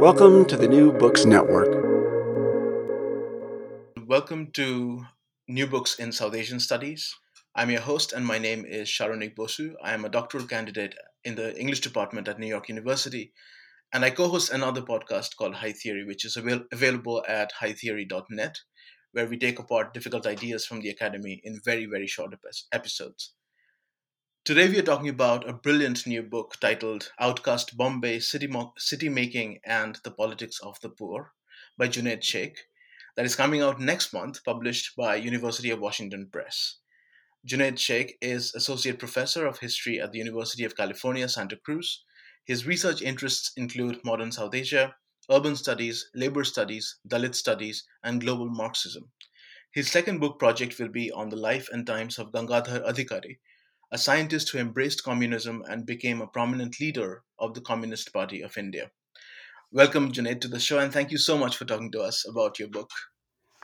Welcome to the New Books Network. Welcome to New Books in South Asian Studies. I'm your host, and my name is Saronik Bosu. I am a doctoral candidate in the English department at New York University, and I co host another podcast called High Theory, which is avail- available at hightheory.net, where we take apart difficult ideas from the academy in very, very short episodes. Today, we are talking about a brilliant new book titled Outcaste Bombay City, Mo- City Making and the Politics of the Poor by Juned Shaikh, that is coming out next month, published by University of Washington Press. Juned Shaikh is Associate Professor of History at the University of California, Santa Cruz. His research interests include modern South Asia, urban studies, labor studies, Dalit studies, and global Marxism. His second book project will be on the life and times of Gangadhar Adhikari, a scientist who embraced communism and became a prominent leader of the Communist Party of India. Welcome, Juned, to the show, and thank you so much for talking to us about your book.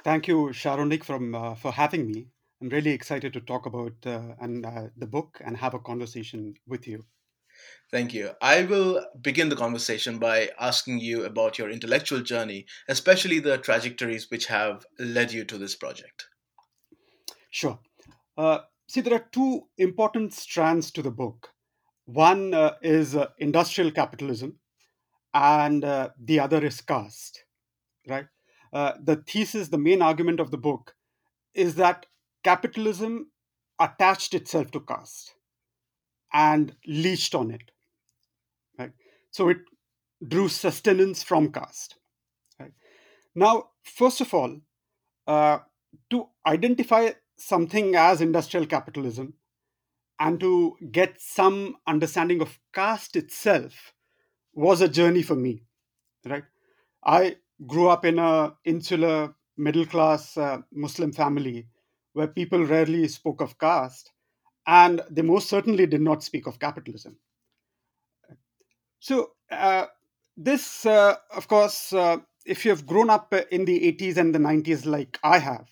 Thank you, Saronik, from uh, for having me. I'm really excited to talk about uh, and uh, the book and have a conversation with you. Thank you. I will begin the conversation by asking you about your intellectual journey, especially the trajectories which have led you to this project. Sure. Uh, see, there are two important strands to the book. One uh, is uh, industrial capitalism, and uh, the other is caste. Right. Uh, the thesis, the main argument of the book, is that capitalism attached itself to caste and leached on it. Right. So it drew sustenance from caste. Right. Now, first of all, uh, to identify something as industrial capitalism and to get some understanding of caste itself was a journey for me right? I grew up in a insular middle class uh, muslim family where people rarely spoke of caste and they most certainly did not speak of capitalism. So uh, this uh, of course uh, if you have grown up in the 80s and the 90s like i have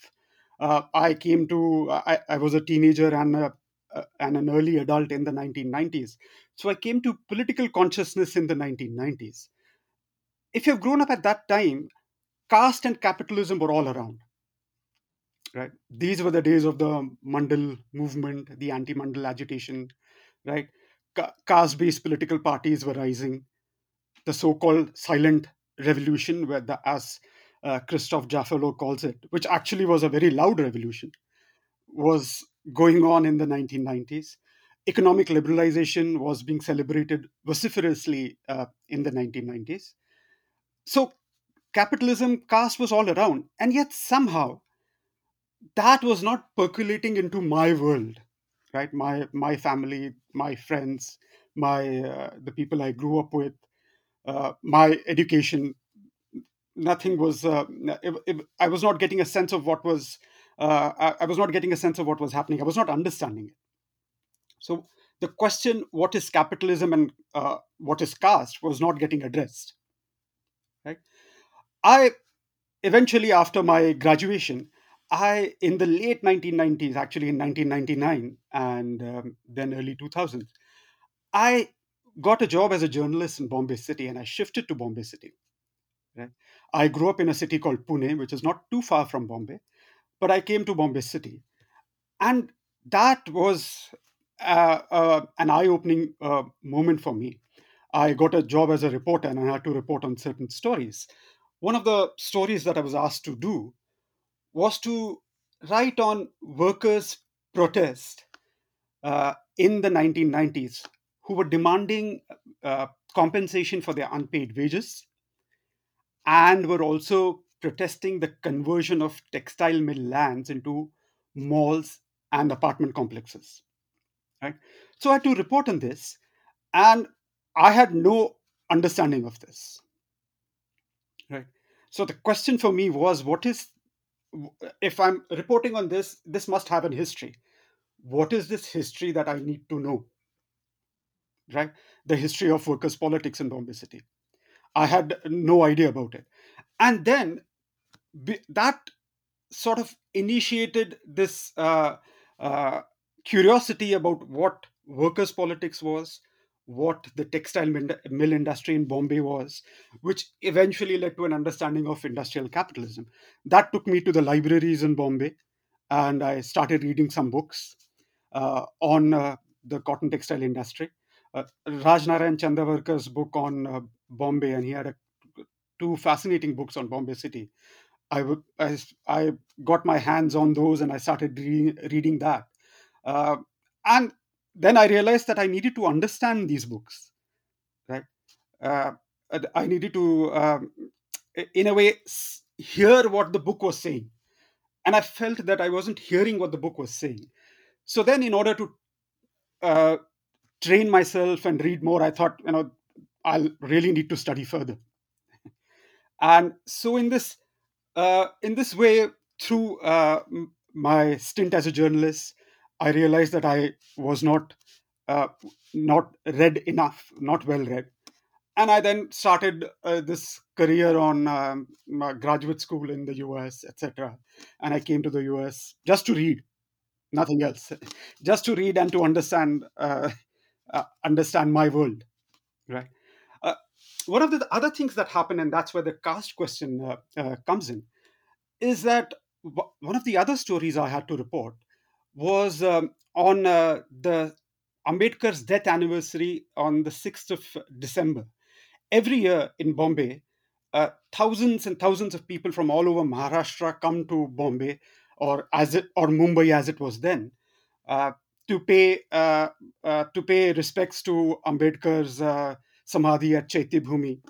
uh, I came to, I, I, was a teenager and, a, uh, and an early adult in the 1990s. So I came to political consciousness in the 1990s. If you've grown up at that time, caste and capitalism were all around. Right? These were the days of the Mandal movement, the anti Mandal agitation, right? caste based political parties were rising. The so called silent revolution, where the, as uh, Christophe Jaffrelot calls it, which actually was a very loud revolution, was going on in the 1990s. Economic liberalization was being celebrated vociferously uh, in the 1990s. So capitalism, caste was all around. And yet somehow that was not percolating into my world, right? My, my family, my friends, my, uh, the people I grew up with, uh, my education nothing was uh, it, it, i was not getting a sense of what was uh, I, I, was not getting a sense of what was happening. I was not understanding it. So the question what is capitalism and uh, what is caste was not getting addressed. Right? I eventually after my graduation i in the late 1990s actually in 1999 and um, then early 2000s i got a job as a journalist in bombay city and i shifted to bombay city right I grew up in a city called Pune, which is not too far from Bombay, but I came to Bombay City. And that was uh, uh, an eye opening uh, moment for me. I got a job as a reporter and I had to report on certain stories. One of the stories that I was asked to do was to write on workers' protest uh, in the 1990s who were demanding uh, compensation for their unpaid wages and were also protesting the conversion of textile mill lands into malls and apartment complexes. Right? So I had to report on this, and I had no understanding of this. right? So the question for me was, what is if I'm reporting on this, this must have an history. What is this history that I need to know? Right? The history of workers' politics in Bombay City. I had no idea about it. And then that sort of initiated this uh, uh, curiosity about what workers' politics was, what the textile mill industry in Bombay was, which eventually led to an understanding of industrial capitalism. That took me to the libraries in Bombay, and I started reading some books uh, on uh, the cotton textile industry. Uh, Rajnarayan Chandavarkar's book on uh, Bombay, and he had a, two fascinating books on Bombay City. I, got my hands on those and I started re- reading that. Uh, and then I realized that I needed to understand these books, right? Uh, I needed to, um, in a way, hear what the book was saying. And I felt that I wasn't hearing what the book was saying. So then, in order to uh, train myself and read more, I thought, you know, I'll really need to study further. and so, in this, uh, in this way, through uh, my stint as a journalist, I realized that I was not uh, not read enough, not well read, and I then started uh, this career on um, graduate school in the U.S., etc. And I came to the U.S. just to read, nothing else, just to read and to understand uh, uh understand my world, right? Uh, one of the other things that happen, and that's where the caste question uh, comes in, is that one of the other stories I had to report was um, on uh, the Ambedkar's death anniversary on the 6th of December. Every year in Bombay, uh, thousands and thousands of people from all over Maharashtra come to Bombay or as it or Mumbai as it was then uh, to pay uh, uh, to pay respects to Ambedkar's uh, samadhi at Chaitya Bhumi.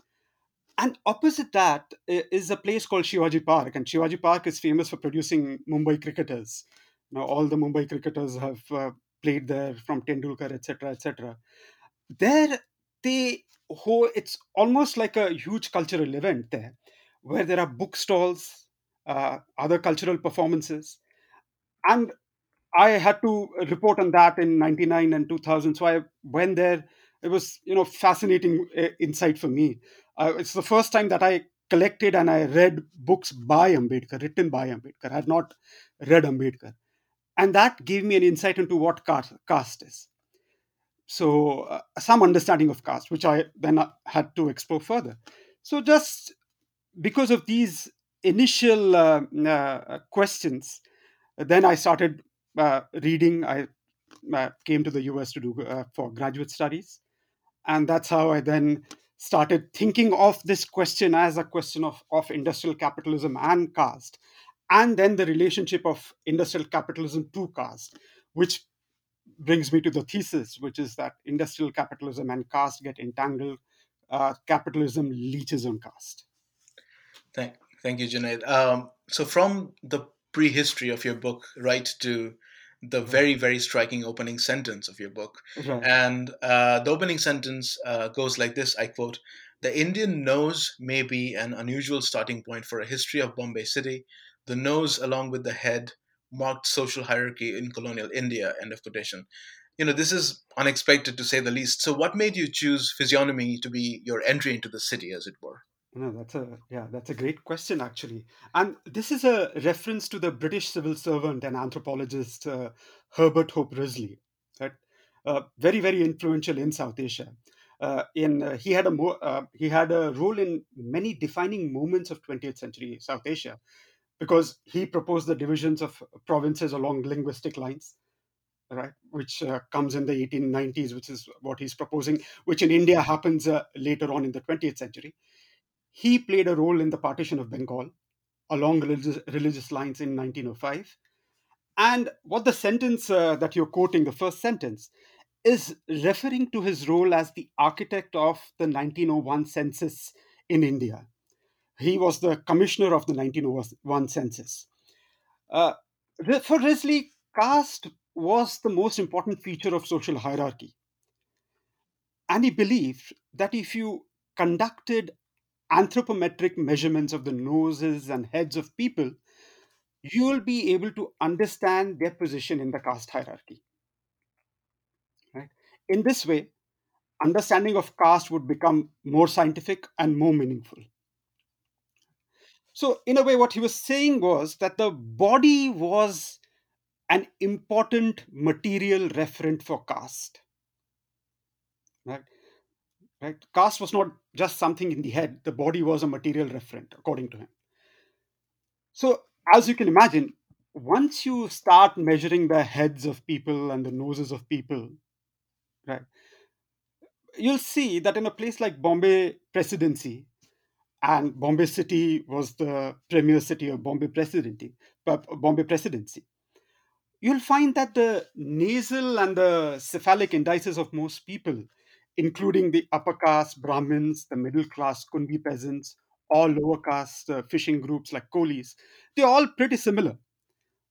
And opposite that is a place called Shivaji Park, and Shivaji Park is famous for producing Mumbai cricketers. Now, all the Mumbai cricketers have uh, played there, from Tendulkar, etc., etc. There, they ho- it's almost like a huge cultural event there, where there are book uh, other cultural performances, and I had to report on that in '99 and 2000. So I went there. It was, you know, fascinating uh, insight for me. Uh, it's the first time that I collected and I read books by Ambedkar, written by Ambedkar. I had not read Ambedkar. And that gave me an insight into what caste is. So uh, some understanding of caste which i then uh, had to explore further. So just because of these initial uh, uh, questions then i started uh, reading. I came to the us to do for graduate studies and that's how i then started thinking of this question as a question of, of industrial capitalism and caste and then the relationship of industrial capitalism to caste, which brings me to the thesis, which is that industrial capitalism and caste get entangled. Uh, capitalism leeches on caste. Thank, thank you, Juned. Um, so, from the prehistory of your book right to the very, very striking opening sentence of your book. Right. And uh, the opening sentence uh, goes like this I quote, The Indian nose may be an unusual starting point for a history of Bombay City, the nose, along with the head, marked social hierarchy in colonial India. End of quotation. You know, this is unexpected to say the least. So, what made you choose physiognomy to be your entry into the city, as it were? No, that's a yeah, that's a great question actually, and this is a reference to the British civil servant and anthropologist uh, Herbert Hope Risley, right? Uh, very very influential in South Asia. Uh, in uh, he had a mo- uh, he had a role in many defining moments of 20th century South Asia, because he proposed the divisions of provinces along linguistic lines right which uh, comes in the 1890s which is what he's proposing which in india happens uh, later on in the 20th century he played a role in the partition of bengal along religious, religious lines in 1905 and what the sentence uh, that you're quoting the first sentence is referring to his role as the architect of the 1901 census in india he was the commissioner of the 1901 census. Uh, for Risley, caste was the most important feature of social hierarchy. And he believed that if you conducted anthropometric measurements of the noses and heads of people, you will be able to understand their position in the caste hierarchy. Right? In this way, understanding of caste would become more scientific and more meaningful. So, in a way, what he was saying was that the body was an important material referent for caste. Right? Right? Caste was not just something in the head, the body was a material referent, according to him. So, as you can imagine, once you start measuring the heads of people and the noses of people, right, you'll see that in a place like Bombay Presidency, and Bombay City was the premier city of Bombay Presidency, uh, Bombay Presidency. You'll find that the nasal and the cephalic indices of most people, including the upper caste Brahmins, the middle class Kunbi peasants, all lower caste uh, fishing groups like Kolis, they're all pretty similar.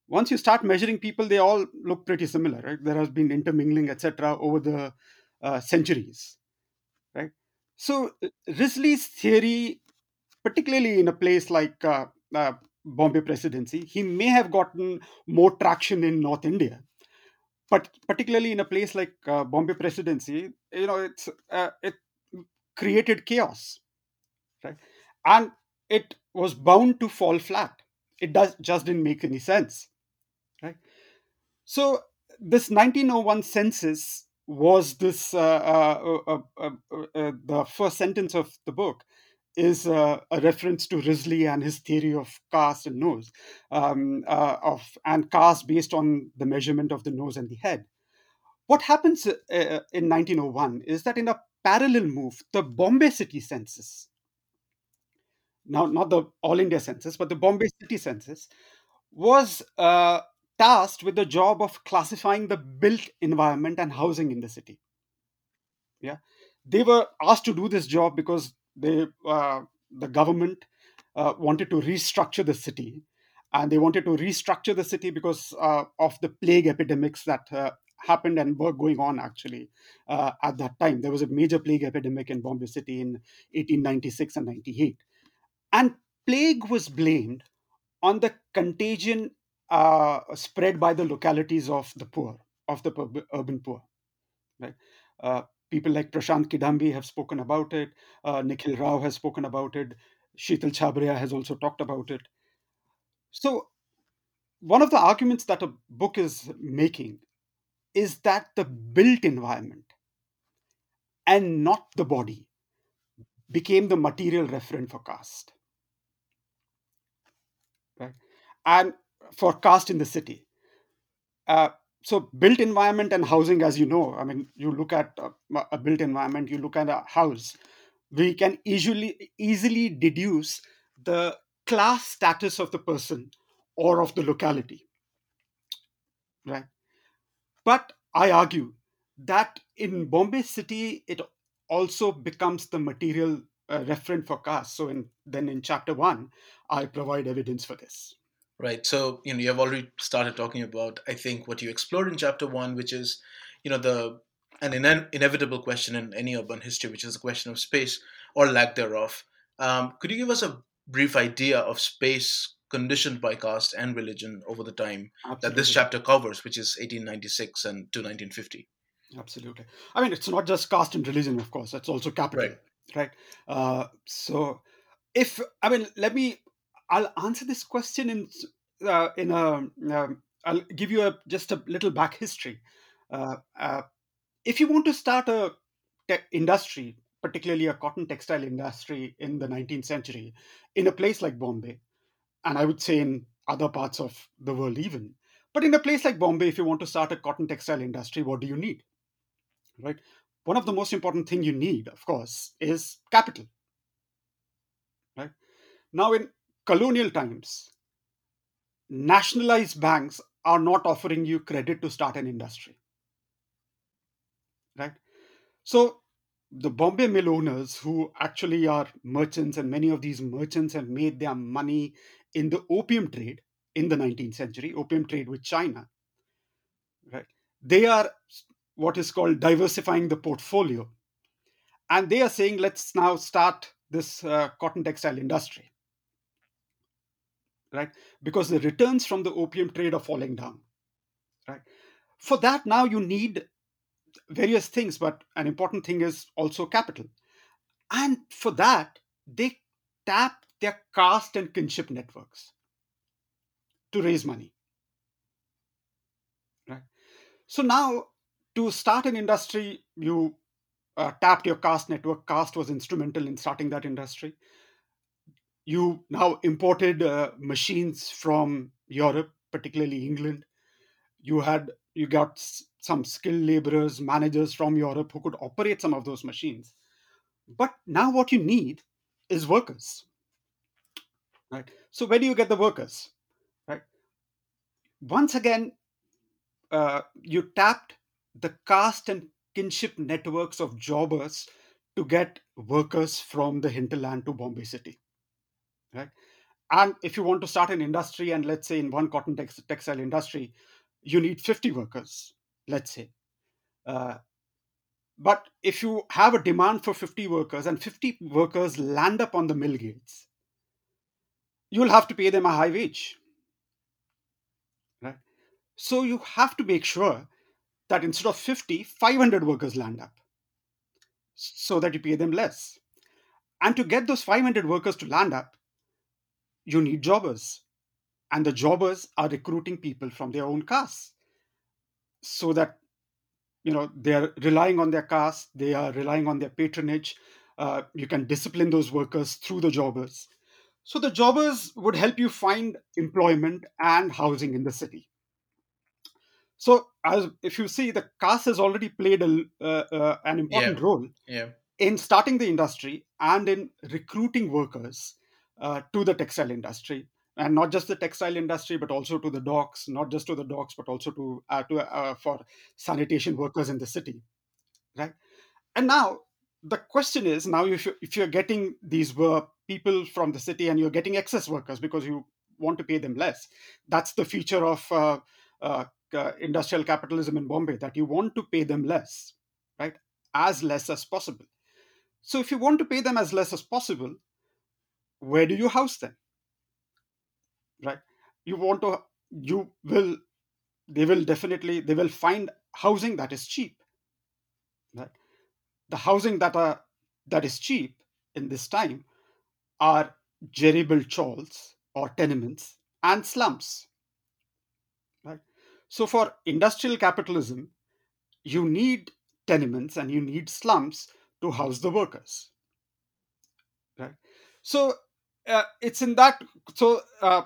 Once you start measuring people, they all look pretty similar. Right? There has been intermingling, etc., over the uh, centuries. Right. So Risley's theory particularly in a place like uh, uh, Bombay Presidency, he may have gotten more traction in North India. But particularly in a place like uh, Bombay Presidency, you know, it's uh, it created chaos, right? And it was bound to fall flat. It does just didn't make any sense, right? So this 1901 census was this uh, uh, the first sentence of the book is uh, a reference to Risley and his theory of caste and nose, um, uh, of and caste based on the measurement of the nose and the head. What happens uh, uh in 1901 is that in a parallel move, the Bombay City Census, now not the All India Census, but the Bombay City Census, was uh, tasked with the job of classifying the built environment and housing in the city. Yeah, they were asked to do this job because they uh, the government uh, wanted to restructure the city and they wanted to restructure the city because uh, of the plague epidemics that uh, happened and were going on actually uh, at that time there was a major plague epidemic in bombay city in 1896 and 98 and plague was blamed on the contagion uh, spread by the localities of the poor of the urban poor right people like Prashant Kidambi have spoken about it. Uh, Nikhil Rao has spoken about it. Sheetal Chhabria has also talked about it. So, one of the arguments that a book is making is that the built environment and not the body became the material referent for caste. Right? And for caste in the city. Uh, so built environment and housing as you know i mean you look at a, a, built environment you look at a house we can easily easily deduce the class status of the person or of the locality right but i argue that in bombay city it also becomes the material uh, referent for caste so in then in chapter 1 i provide evidence for this Right. So, you know, you have already started talking about, I think, what you explored in chapter one, which is, you know, the an ine- inevitable question in any urban history, which is the question of space or lack thereof. Um, could you give us a brief idea of space conditioned by caste and religion over the time Absolutely. that this chapter covers, which is 1896 and to 1950? Absolutely. I mean, it's not just caste and religion, of course. It's also capital, right? right? Uh, so, if I mean, let me I'll answer this question in uh, in a. Um, I'll give you a just a little back history. Uh, uh, if you want to start a te- industry, particularly a cotton textile industry in the 19th century, in a place like Bombay, and I would say in other parts of the world even, but in a place like Bombay, if you want to start a cotton textile industry, what do you need? Right. One of the most important thing you need, of course, is capital. Right. Now, in colonial times, nationalized banks are not offering you credit to start an industry. Right? So, the Bombay mill owners, who actually are merchants, and many of these merchants have made their money in the opium trade in the 19th century, opium trade with China. Right? They are what is called diversifying the portfolio. And they are saying, let's now start this uh, cotton textile industry, right? Because the returns from the opium trade are falling down, right? For that, now you need various things, but an important thing is also capital. And for that, they tap their caste and kinship networks to raise money. Right? So now, to start an industry, you uh, tapped your caste network. Caste was instrumental in starting that industry. You now imported uh, machines from Europe, particularly England. You had you got some skilled laborers, managers from Europe who could operate some of those machines. But now what you need is workers. Right. So where do you get the workers? Right. Once again, uh, you tapped the caste and kinship networks of jobbers to get workers from the hinterland to Bombay City. Right. And if you want to start an industry, and let's say in one cotton tex- textile industry, you need 50 workers, let's say. Uh, but if you have a demand for 50 workers and 50 workers land up on the mill gates, you'll have to pay them a high wage. Right? So you have to make sure that instead of 50, 500 workers land up so that you pay them less. And to get those 500 workers to land up, you need jobbers. And the jobbers are recruiting people from their own caste so that you know they're relying on their caste they are relying on their patronage uh, you can discipline those workers through the jobbers so the jobbers would help you find employment and housing in the city so as if you see the caste has already played a, uh, uh, an important Yeah. role Yeah. in starting the industry and in recruiting workers uh, to the textile industry and not just the textile industry but also to the docks not just to the docks but also to, uh, to uh, for sanitation workers in the city right and now the question is now if, you, if you're getting these were people from the city and you're getting excess workers because you want to pay them less that's the feature of uh, uh, uh, industrial capitalism in bombay that you want to pay them less right? As less as possible. So if you want to pay them as less as possible where do you house them? Right? You want to you will they will definitely they will find housing that is cheap the housing that are that is cheap in this time are jerry built chawls or tenements and slums right? So for industrial capitalism you need tenements and you need slums to house the workers right? So uh, it's in that so uh,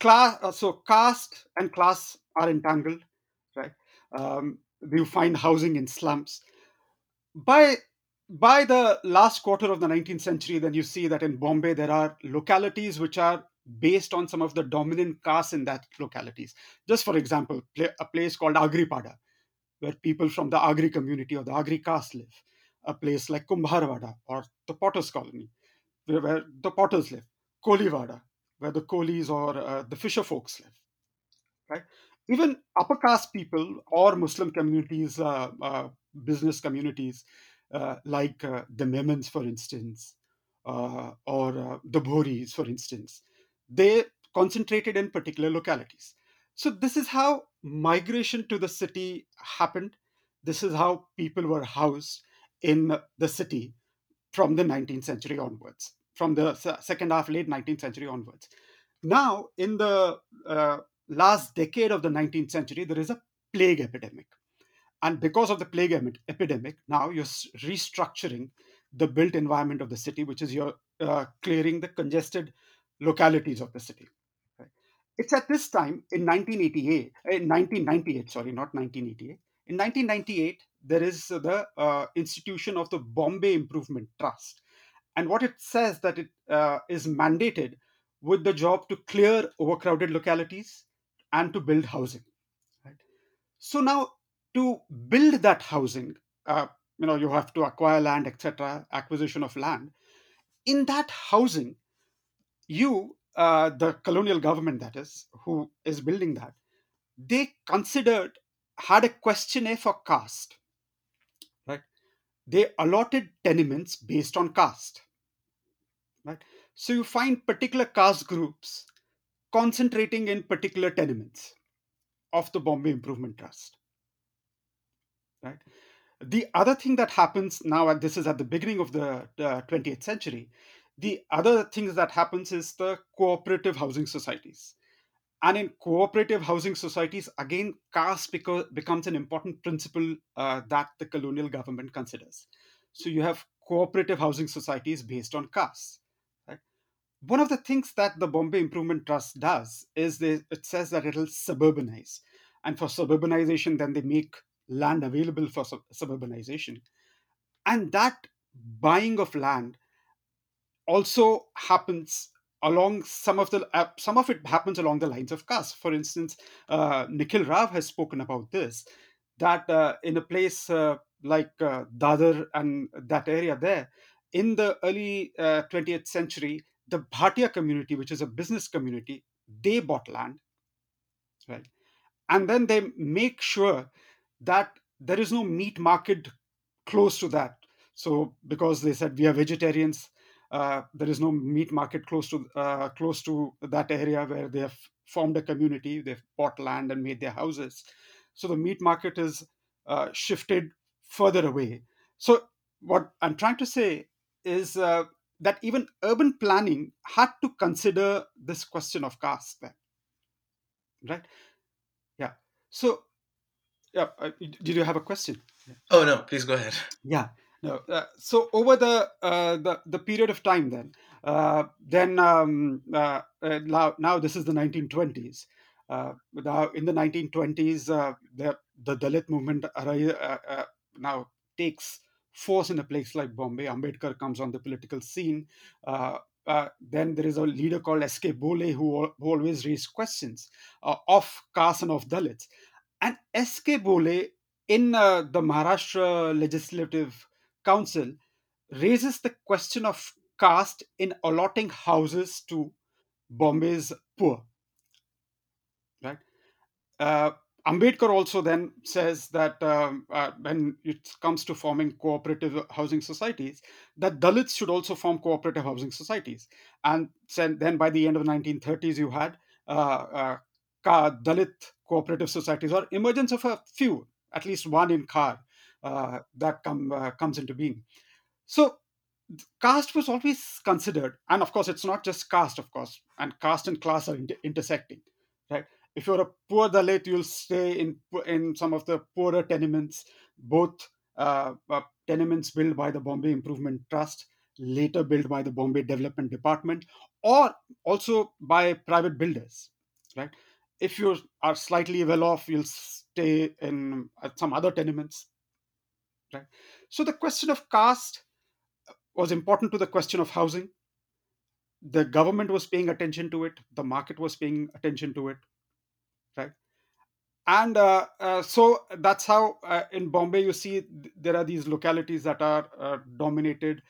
class uh, so caste and class are entangled right? Um, you find housing in slums by by the last quarter of the 19th century then you see that in bombay there are localities which are based on some of the dominant castes in that localities. Just for example a place called agripada where people from the agri community or the agri caste live. A place like kumbharwada or the potters colony where, where the potters live. Kolivada where the Kolis or uh, the fisher folks live. Right even upper caste people or muslim communities uh, uh, business communities uh, like uh, the Memons, for instance, uh, or uh, the Bhoris, for instance, they concentrated in particular localities. So, this is how migration to the city happened. This is how people were housed in the city from the 19th century onwards, from the second half, late 19th century onwards. Now, in the last decade of the 19th century, there is a plague epidemic. And because of the plague epidemic now you're restructuring the built environment of the city which is you're uh, clearing the congested localities of the city. Right? it's at this time in 1988 in 1998 sorry not 1988 in 1998 there is the uh, institution of the bombay improvement trust. And what it says that it uh, is mandated with the job to clear overcrowded localities and to build housing right so now to build that housing, uh, you know, you have to acquire land, etc., acquisition of land. In that housing, you, uh, the colonial government, that is, who is building that, they considered had a questionnaire for caste, right? They allotted tenements based on caste, right? So you find particular caste groups concentrating in particular tenements of the Bombay Improvement Trust, right? The other thing that happens now, and this is at the beginning of the, the 20th century, the other things that happens is the cooperative housing societies and in cooperative housing societies again caste beco- becomes an important principle uh, that the colonial government considers so you have cooperative housing societies based on caste? One of the things that the bombay improvement trust does is they, it says that it'll suburbanize and for suburbanization then they make land available for sub- suburbanization and that buying of land also happens along some of the uh, some of it happens along the lines of caste. For instance, uh, Nikhil Rao has spoken about this that uh, in a place uh, like uh, Dadar and that area there, in the early 20th uh, century, the Bhatia community, which is a business community, they bought land, right, and then they make sure that there is no meat market close to that. So because they said we are vegetarians, uh, there is no meat market close to uh, close to that area where they have formed a community. They've bought land and made their houses. So the meat market is uh, shifted further away. So what I'm trying to say is uh, that even urban planning had to consider this question of caste there, right? Yeah. So, yeah. Uh, did you have a question? Oh no, please go ahead. Yeah. No, uh, so over the, uh, the the period of time, then, uh, then um, uh, uh, now, now this is the 1920s. Uh, now in the 1920s, the the Dalit movement now takes force in a place like Bombay. Ambedkar comes on the political scene. Uh, uh, then there is a leader called S.K. Bole who, who always raised questions uh, of caste and of Dalits. And S.K. Bole in the Maharashtra legislative council raises the question of caste in allotting houses to Bombay's poor. Right? Ambedkar also then says that um, uh, when it comes to forming cooperative housing societies, that Dalits should also form cooperative housing societies. And then by the end of the 1930s, you had uh, uh, Dalit cooperative societies or emergence of a few, at least one in Khar, uh, that come, uh, comes into being. So caste was always considered, and of course, it's not just caste, of course, and caste and class are inter- intersecting, right? If you're a poor Dalit, you'll stay in in some of the poorer tenements, both uh, uh, tenements built by the Bombay Improvement Trust, later built by the Bombay Development Department, or also by private builders, right? If you are slightly well off, you'll stay in some other tenements right? So the question of caste was important to the question of housing. The government was paying attention to it. The market was paying attention to it right? And uh, uh, so that's how uh, in bombay you see th- there are these localities that are dominated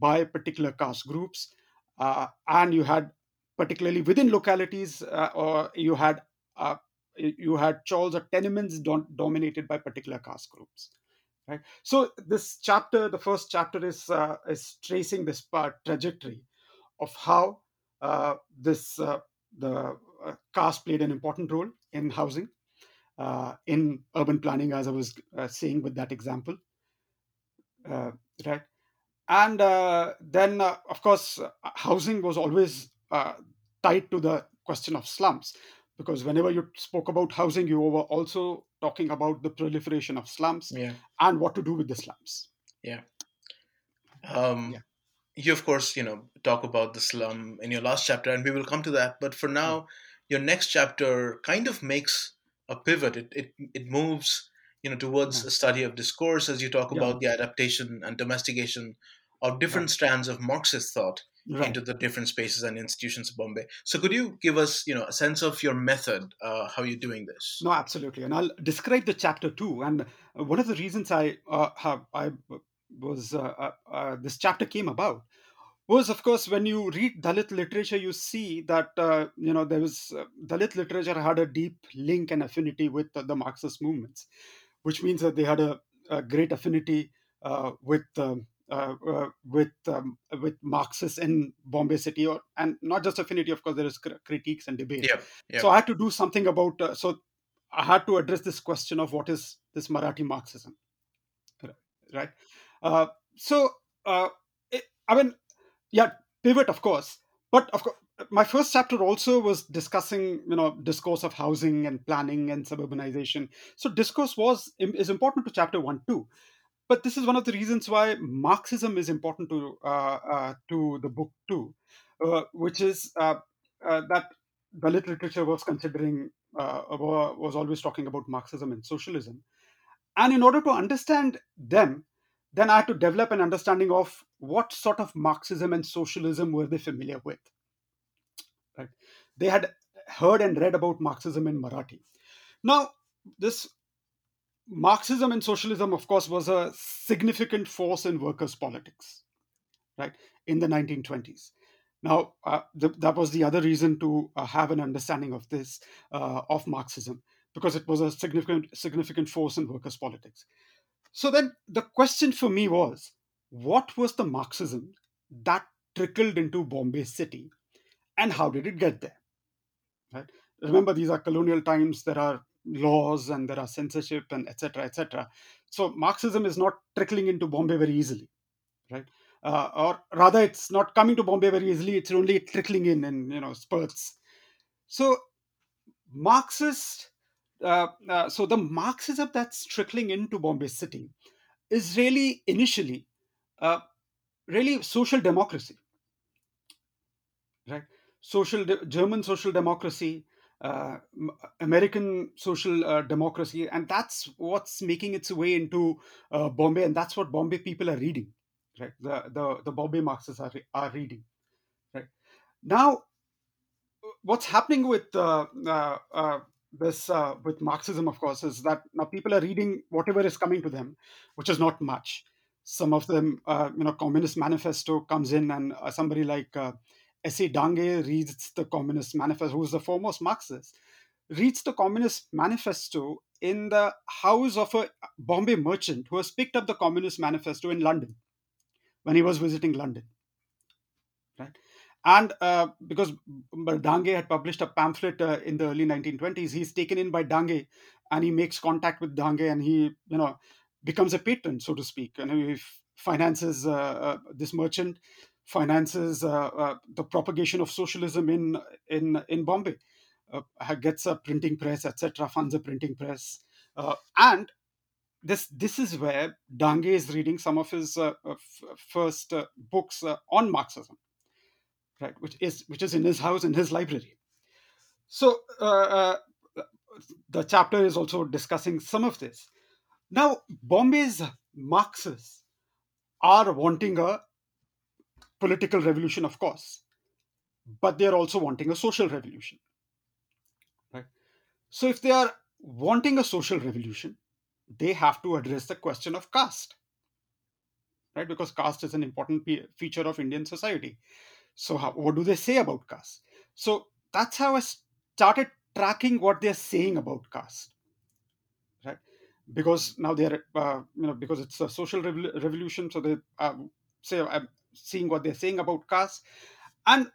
by particular caste groups. And you had particularly within localities or you had you had chawls or tenements don- dominated by particular caste groups right? So this chapter the first chapter is uh, is tracing this part trajectory of how uh, this uh, the uh, caste played an important role in housing uh, in urban planning as i was uh, saying with that example right and then of course housing was always tied to the question of slums because whenever you spoke about housing you were also talking about the proliferation of slums yeah. and what to do with the slums yeah um yeah. you of course you know talk about the slum in your last chapter and we will come to that but for now yeah. Your next chapter kind of makes a pivot it it, it moves you know towards yeah. a study of discourse as you talk about the adaptation and domestication of different strands of marxist thought right. into the different spaces and institutions of Bombay. So could you give us, you know, a sense of your method, uh, how you're doing this? No, absolutely, and I'll describe the chapter too. And one of the reasons I uh, have I was uh, uh, uh, this chapter came about was of course when you read dalit literature you see that uh, you know there was uh, dalit literature had a deep link and affinity with the, the marxist movements which means that they had a, a great affinity uh, with um, uh, uh, with um, with Marxists in Bombay City, or and not just affinity. Of course, there is cr- critiques and debate. Yeah. yeah. So I had to do something about. Uh, so I had to address this question of what is this Marathi Marxism, right? Uh, so uh, I mean, yeah, pivot, of course, but of course, my first chapter also was discussing, you know, discourse of housing and planning and suburbanization. So discourse was is important to chapter one too, but this is one of the reasons why Marxism is important to uh, uh, to the book too, uh, which is uh, uh, that Dalit literature was considering uh, was always talking about Marxism and socialism, and in order to understand them, then I had to develop an understanding of what sort of Marxism and socialism were they familiar with. Right? They had heard and read about Marxism in Marathi. Now, this Marxism and socialism, of course, was a significant force in workers' politics, right, in the 1920s. Now, uh, th- that was the other reason to uh, have an understanding of this, uh, of Marxism, because it was a significant, significant force in workers' politics. So then the question for me was what was the Marxism that trickled into Bombay city and how did it get there? Right? Remember, these are colonial times, there are laws and there are censorship and etc. etc. So Marxism is not trickling into Bombay very easily, right? Uh, or rather, it's not coming to Bombay very easily. It's only trickling in in you know spurts. So Marxist so the Marxism that's trickling into Bombay City is really initially uh, really social democracy, right? Social de- German social democracy, uh, American social uh, democracy, and that's what's making its way into uh, Bombay, and that's what Bombay people are reading, right? The the, the Bombay Marxists are, are reading, right? Now, what's happening with this uh, with Marxism, of course, is that now people are reading whatever is coming to them, which is not much. Some of them, uh, you know, Communist Manifesto comes in, and uh, somebody like uh, S.A. Dange reads the Communist Manifesto, who's the foremost Marxist, reads the Communist Manifesto in the house of a Bombay merchant who has picked up the Communist Manifesto in London when he was visiting London. Right? And uh, because Dange had published a pamphlet uh, in the early 1920s, he's taken in by Dange and he makes contact with Dange and he, you know, becomes a patron, so to speak. And he finances uh, uh this merchant, finances uh, uh, the propagation of socialism in in in Bombay, gets a printing press, etc., funds a printing press, and this this is where Dange is reading some of his f- first books on Marxism right which is which is in his house in his library. So uh, uh, the chapter is also discussing some of this. Now bombay's marxists are wanting a political revolution of course but they're also wanting a social revolution. Right? So if they are wanting a social revolution they have to address the question of caste. Right? Because caste is an important feature of indian society so, how, what do they say about caste? So, that's how I started tracking what they're saying about caste, right? Because now they're, uh, you know, because it's a social revolution, so they uh, say I'm seeing what they're saying about caste, and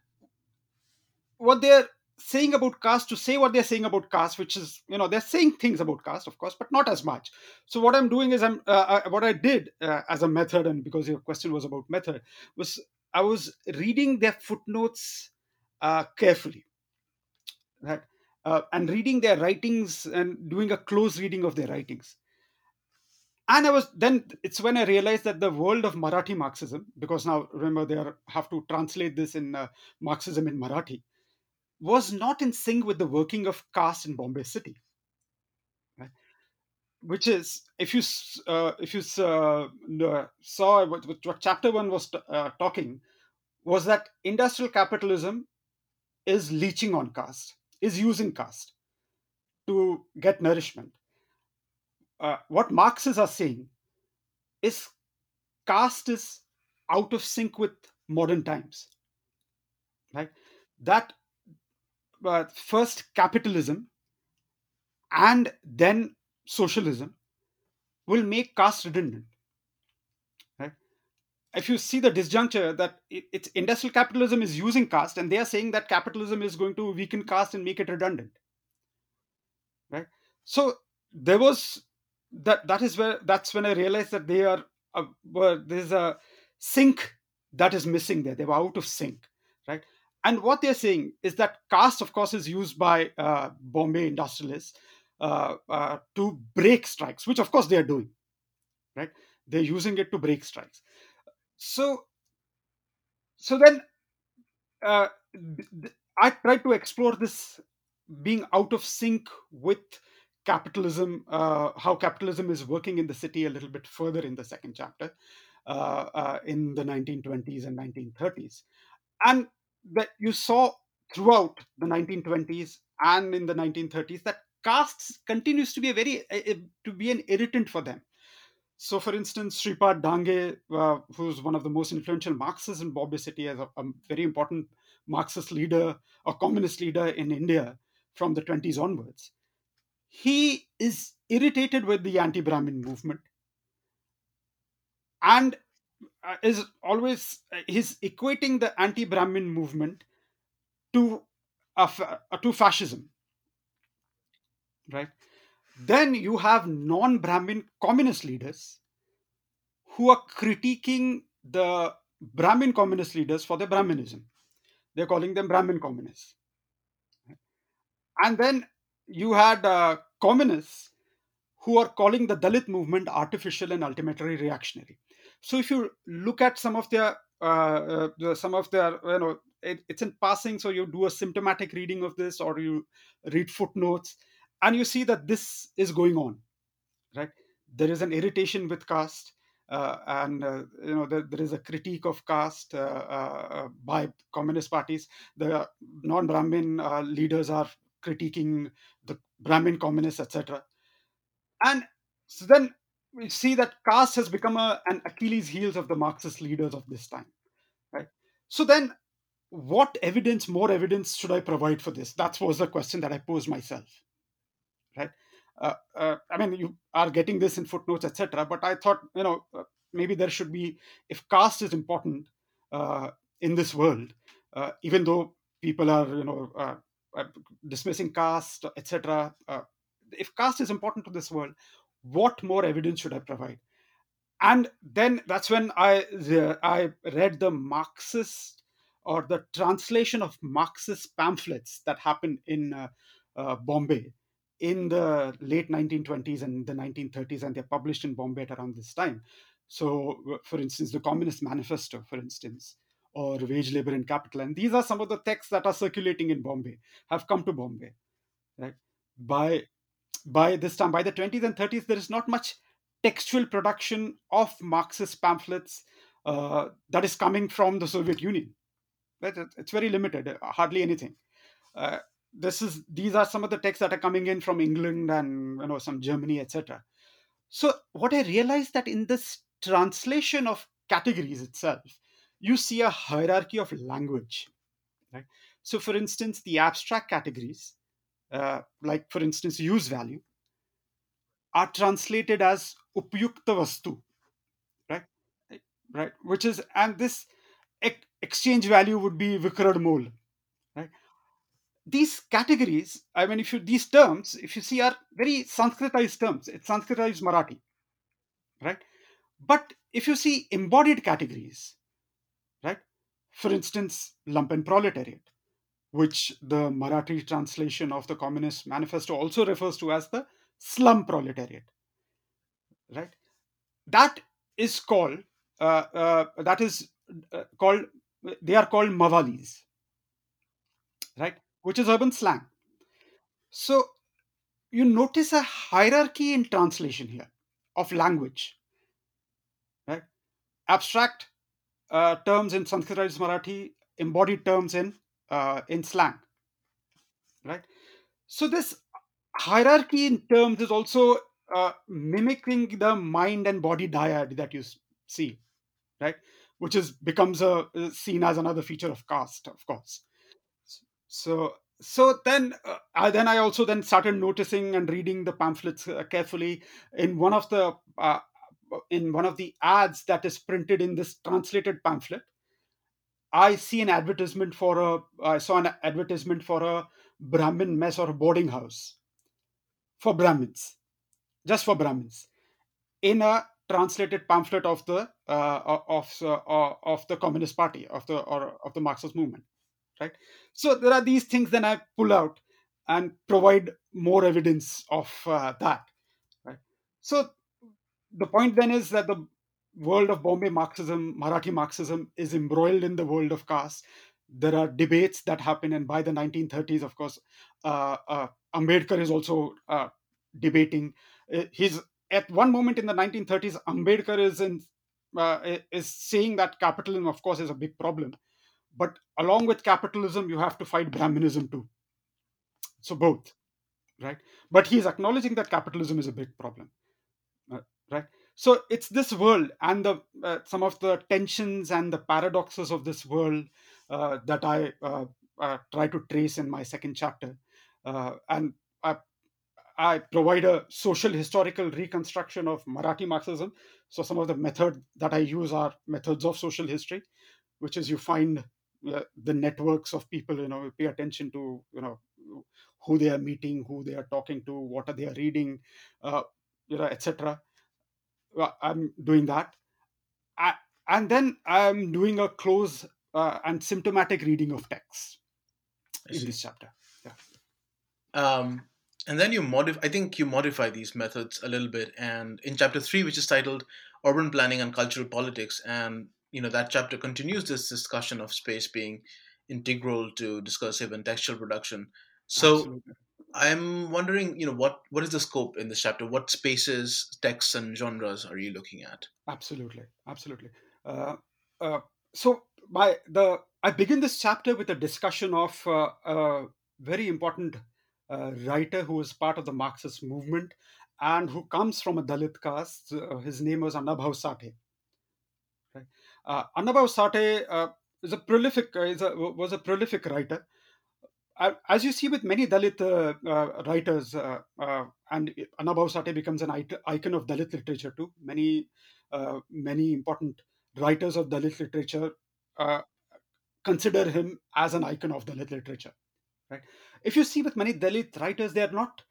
what they're saying about caste to say what they're saying about caste which is you know they're saying things about caste of course but not as much so what i'm doing is i'm uh, uh, what i did uh, as a method and because your question was about method was I was reading their footnotes uh, carefully, right, uh, and reading their writings and doing a close reading of their writings. And I was then it's when I realized that the world of Marathi Marxism, because now remember they are, have to translate this in uh, Marxism in Marathi, was not in sync with the working of caste in Bombay City. Which is, if you uh, if you uh, saw what, what, chapter one was uh, talking, was that industrial capitalism is leeching on caste, is using caste to get nourishment. Uh, what Marxists are saying is caste is out of sync with modern times. Right? That uh, first capitalism and then socialism will make caste redundant. Right? if you see the disjuncture that it's industrial capitalism is using caste and they are saying that capitalism is going to weaken caste and make it redundant right so there was that that is where that's when i realized that they are uh, well, there's a sync that is missing there they were out of sync right and what they're saying is that caste of course is used by uh, bombay industrialists uh, uh, to break strikes which of course they are doing right they're using it to break strikes so so then uh, i tried to explore this being out of sync with capitalism, uh, how capitalism is working in the city a little bit further in the second chapter in the 1920s and 1930s. And that you saw throughout the 1920s and in the 1930s that castes continues to be a very to be an irritant for them. So, for instance, Shripad Dange, uh, who's one of the most influential Marxists in Bombay City, as a, a very important Marxist leader, a communist leader in India from the 20s onwards, he is irritated with the anti Brahmin movement and uh, is always he's equating the anti Brahmin movement to uh, to fascism right then you have non Brahmin communist leaders who are critiquing the Brahmin communist leaders for their Brahminism. They're calling them Brahmin communists. And then you had uh, communists who are calling the Dalit movement artificial and ultimately reactionary. So if you look at some of their uh, uh, some of their you know it, it's in passing, so you do a symptomatic reading of this or you read footnotes, and you see that this is going on, right? There is an irritation with caste. Uh, and uh, you know there, there is a critique of caste uh, uh by communist parties. The non-Brahmin leaders are critiquing the Brahmin communists, etc. And so then we see that caste has become a, an Achilles' heels of the Marxist leaders of this time, right? So then, what evidence, more evidence, should I provide for this? That was the question that I posed myself, right? Uh, uh, I mean, you are getting this in footnotes, etc. But I thought, you know, uh, maybe there should be, if caste is important uh, in this world, uh, even though people are, you know, uh, dismissing caste, etc. If caste is important to this world, what more evidence should I provide? And then that's when I I read the Marxist or the translation of Marxist pamphlets that happened in Bombay in the late 1920s and the 1930s, and they're published in Bombay at around this time. So, for instance, the Communist Manifesto, for instance, or wage labor and capital. And these are some of the texts that are circulating in Bombay, have come to Bombay. Right? By by this time, by the 20s and 30s, there is not much textual production of Marxist pamphlets uh, that is coming from the Soviet Union. It's very limited, uh, hardly anything. Uh, this is these are some of the texts that are coming in from England and you know some Germany, etc. So what I realized that in this translation of categories itself, you see a hierarchy of language. Right? So, for instance, the abstract categories, uh, like for instance, use value, are translated as upyukta vastu, right? Right, which is and this ex- exchange value would be vikrad mol? These categories, I mean, if you these terms, if you see, are very Sanskritized terms. It's Sanskritized Marathi, right? But if you see embodied categories, right? For instance, lumpen proletariat, which the Marathi translation of the Communist Manifesto also refers to as the slum proletariat, right? That is called uh, uh, that is uh, called they are called mavalis, right? Which is urban slang. So you notice a hierarchy in translation here of language, right? Abstract uh, terms in Sanskritized Marathi, embodied terms in uh, in slang, right? So this hierarchy in terms is also uh, mimicking the mind and body dyad that you see, right? Which is becomes a seen as another feature of caste, of course. So so then uh, then i also then started noticing and reading the pamphlets uh, carefully in one of the uh, in one of the ads that is printed in this translated pamphlet, I see an advertisement for a I saw an advertisement for a Brahmin mess or a boarding house for Brahmins, just for Brahmins, in a translated pamphlet of the uh, of uh, of the Communist Party of the or of the Marxist movement, right? So there are these things. Then I pull out and provide more evidence of uh, that, right? So the point then is that the world of Bombay Marxism, Marathi Marxism, is embroiled in the world of caste. There are debates that happen, and by the 1930s, of course, uh, uh, Ambedkar is also uh, debating. Uh, he's at one moment in the 1930s, Ambedkar is in uh, is saying that capitalism, of course, is a big problem, but along with capitalism, you have to fight Brahminism too. So both, right? But he's acknowledging that capitalism is a big problem, uh, right? so it's this world and the uh, some of the tensions and the paradoxes of this world uh, that i uh, uh try to trace in my second chapter uh, and I, I provide a social historical reconstruction of marathi marxism so some of the methods that i use are methods of social history which is you find the networks of people you know pay attention to you know who they are meeting who they are talking to what are they are reading you know etc I'm doing that. I, and then I'm doing a close uh, and symptomatic reading of text in this chapter. Yeah. Um, and then you modify. I think you modify these methods a little bit. And in chapter three, which is titled "Urban Planning and Cultural Politics," and you know that chapter continues this discussion of space being integral to discursive and textual production. So Absolutely. I'm wondering, you know, what what is the scope in this chapter? What spaces, texts, and genres are you looking at? Absolutely, absolutely. Uh, uh, so, my the I begin this chapter with a discussion of uh, a very important uh, writer who is part of the Marxist movement and who comes from a Dalit caste. Uh, his name was Annabhau Sathe. Uh, Annabhau Sathe is a prolific is a, was a prolific writer as you see with many Dalit uh, uh, writers, uh, uh and Annabhau Sathe becomes an icon of Dalit literature too. Many, uh, many important writers of Dalit literature uh, consider him as an icon of Dalit literature. Right? If you see with many Dalit writers, they are not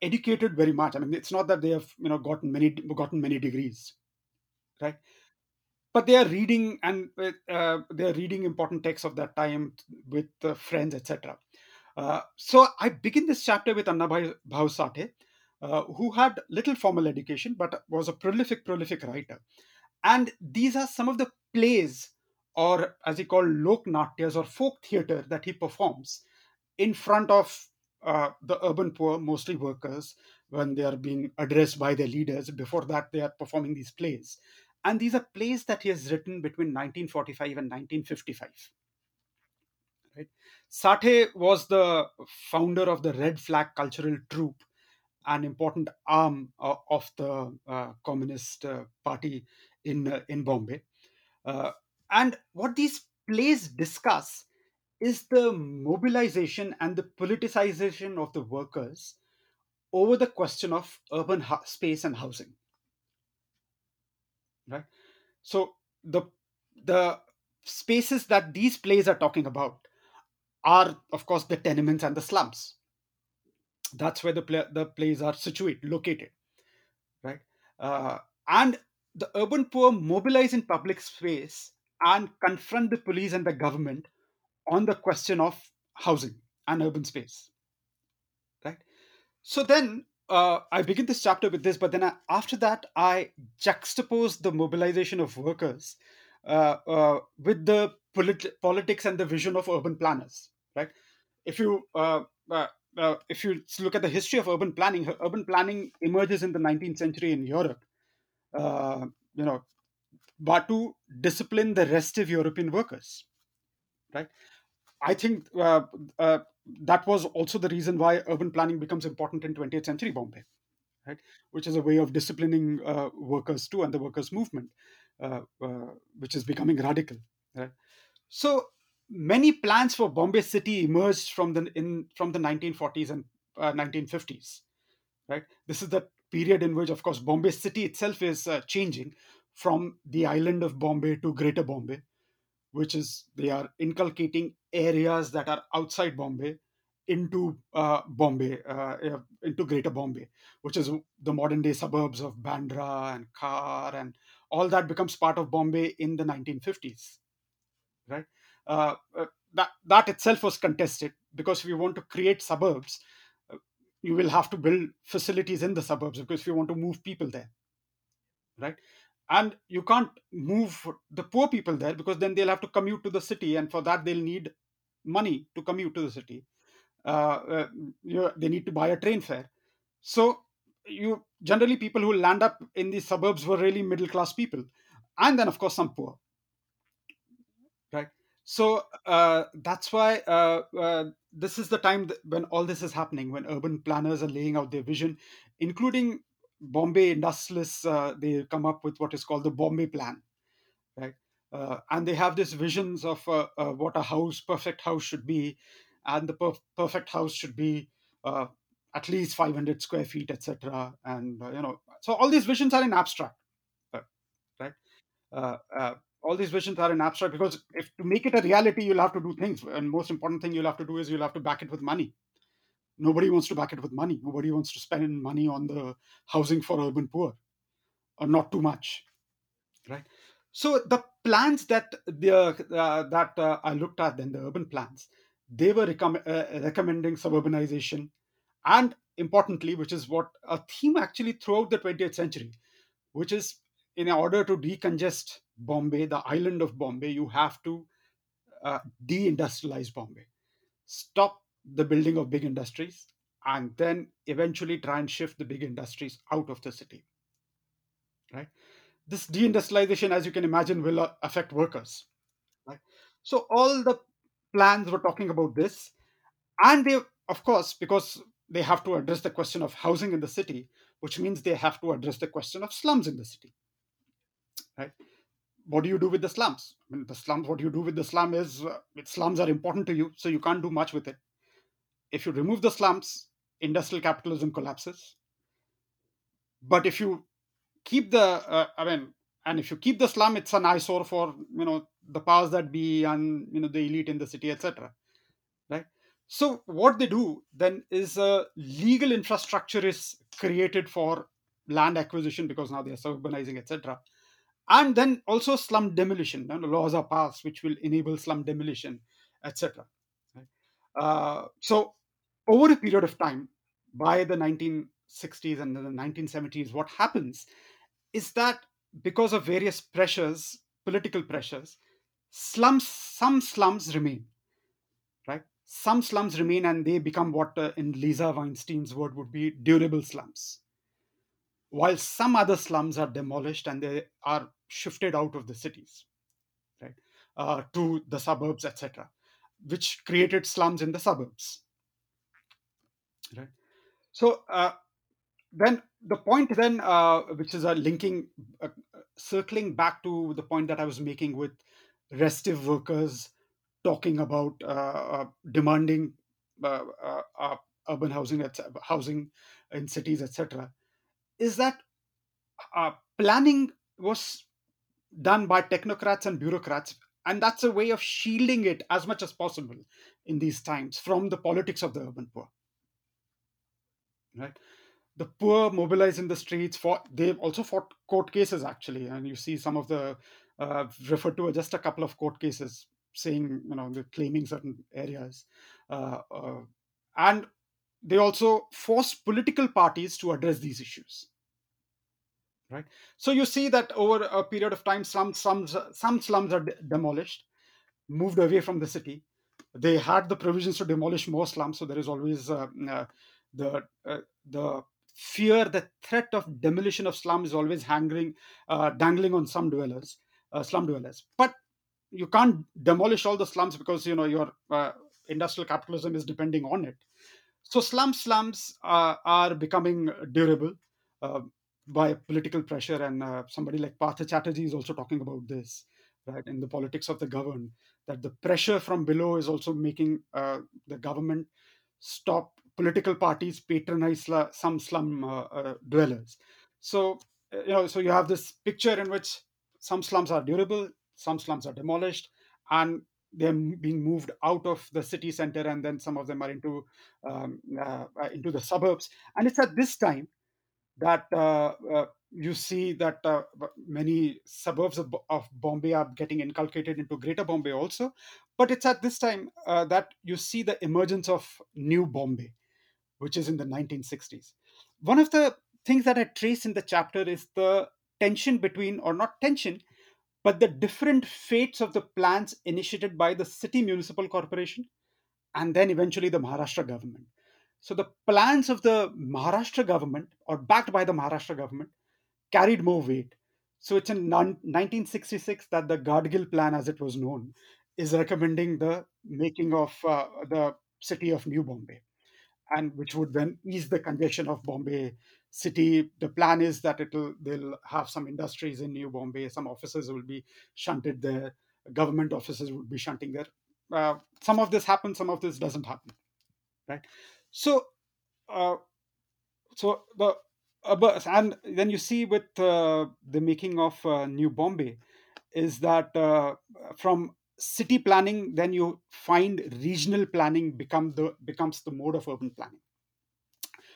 educated very much. I mean, it's not that they have you know gotten many gotten many degrees, right? But they are reading and uh, they are reading important texts of that time with uh, friends etc uh, so i begin this chapter with Annabhau Sathe uh, who had little formal education but was a prolific prolific writer. And these are some of the plays or as he called lok natyas or folk theater that he performs in front of uh, the urban poor mostly workers when they are being addressed by their leaders. Before that they are performing these plays and these are plays that he has written between 1945 and 1955 right? Sathe was the founder of the red flag cultural troupe an important arm uh, of the uh, communist uh, party in uh, in bombay. Uh, and what these plays discuss is the mobilization and the politicization of the workers over the question of urban space and housing right? So the the spaces that these plays are talking about are of course the tenements and the slums. That's where the play, the plays are situated located right? Uh, and the urban poor mobilize in public space and confront the police and the government on the question of housing and urban space right? So then uh, I begin this chapter with this, but then I, after that, I juxtapose the mobilization of workers uh, uh, with the polit- politics and the vision of urban planners. Right? If you uh, uh, uh, if you look at the history of urban planning, urban planning emerges in the 19th century in Europe. you know, but to discipline the restive European workers. Right? I think that was also the reason why urban planning becomes important in 20th century Bombay, right? Which is a way of disciplining uh, workers too, and the workers' movement, uh, uh, which is becoming radical. Right? So many plans for Bombay city emerged from the in from the 1940s and 1950s. Uh, right, this is the period in which, of course, Bombay city itself is uh, changing from the island of Bombay to Greater Bombay, which is they are inculcating areas that are outside Bombay into uh, Bombay, uh, uh, into Greater Bombay, which is the modern day suburbs of Bandra and Khar, and all that becomes part of Bombay in the 1950s, right? Uh, uh, that that itself was contested because if you want to create suburbs, uh, you will have to build facilities in the suburbs because you want to move people there, right? And you can't move the poor people there because then they'll have to commute to the city, and for that they'll need money to commute to the city uh, uh, you, they need to buy a train fare. So you generally people who land up in the suburbs were really middle class people, and then of course some poor, right? So uh, that's why uh, this is the time when all this is happening, when urban planners are laying out their vision, including Bombay industrialists. They come up with what is called the Bombay Plan, right? Uh, and they have these visions of uh, uh, what a house, perfect house, should be, and the perf- perfect house should be uh, at least 500 square feet, etc. And uh, you know, so all these visions are in abstract, uh, right? All these visions are in abstract because if to make it a reality, you'll have to do things. And most important thing you'll have to do is you'll have to back it with money. Nobody wants to back it with money. Nobody wants to spend money on the housing for urban poor, or not too much, right? So the plans that the uh, that uh, I looked at, then the urban plans, they were uh, recommending suburbanization, and importantly, which is what a theme actually throughout the 20th century, which is in order to decongest Bombay, the island of Bombay, you have to uh, deindustrialize Bombay, stop the building of big industries, and then eventually try and shift the big industries out of the city. Right? This deindustrialization, as you can imagine, will uh, affect workers. Right? So all the plans were talking about this, and they, of course, because they have to address the question of housing in the city, which means they have to address the question of slums in the city. Right? What do you do with the slums? I mean, the slums. What you do with the slum is uh, slums are important to you, so you can't do much with it if you remove the slums, industrial capitalism collapses. But if you keep the, uh, I mean, and if you keep the slum, it's an eyesore for you know the powers that be and you know the elite in the city, etc. Right. So what they do then is a legal infrastructure is created for land acquisition because now they are urbanizing, etc. And then also slum demolition. Know, laws are passed which will enable slum demolition, etc. Right? Uh, so over a period of time, by the 1960s and the 1970s, what happens is that because of various pressures, political pressures, slums, some slums remain, right? Some slums remain and they become what, uh, in Liza Weinstein's word, would be durable slums. While some other slums are demolished and they are shifted out of the cities, right, uh, to the suburbs, etc., which created slums in the suburbs right so uh, then the point then uh, which is a linking uh, circling back to the point that i was making with restive workers talking about uh, uh, demanding uh, uh, urban housing housing in cities etc is that planning was done by technocrats and bureaucrats and that's a way of shielding it as much as possible in these times from the politics of the urban poor. Right the poor mobilized in the streets for they've also fought court cases actually. And you see some of the uh, referred to just a couple of court cases saying you know they're claiming certain areas. Uh, uh, and they also force political parties to address these issues. Right? So you see that over a period of time some slums some slums are de- demolished moved away from the city. They had the provisions to demolish more slums so there is always uh, uh, the uh, the fear the threat of demolition of slum is always hanging uh, dangling on some dwellers uh, slum dwellers. But you can't demolish all the slums because you know your uh, industrial capitalism is depending on it. So slum slums uh, are becoming durable uh, by political pressure. And uh, somebody like Partha Chatterjee is also talking about this right in the politics of the governed that the pressure from below is also making the government stop political parties patronize some slum uh, uh, dwellers. So uh, you know, so you have this picture in which some slums are durable, some slums are demolished, and they're being moved out of the city center, and then some of them are into um, uh, into the suburbs. And it's at this time that uh, uh, you see that many suburbs of, of, Bombay are getting inculcated into Greater Bombay also. But it's at this time that you see the emergence of New Bombay, which is in the 1960s. One of the things that I trace in the chapter is the tension between, or not tension, but the different fates of the plans initiated by the city municipal corporation and then eventually the Maharashtra government. So the plans of the Maharashtra government, or backed by the Maharashtra government, carried more weight. So it's in 1966 that the Gadgil plan, as it was known, is recommending the making of uh, the city of New Bombay, and which would then ease the congestion of Bombay city. The plan is that it'll they'll have some industries in New Bombay, some offices will be shunted there, government offices would be shunting there. Uh, some of this happens, some of this doesn't happen, right? So, uh, so the uh, and then you see with uh, the making of uh, New Bombay is that uh, from city planning, then you find regional planning become the becomes the mode of urban planning.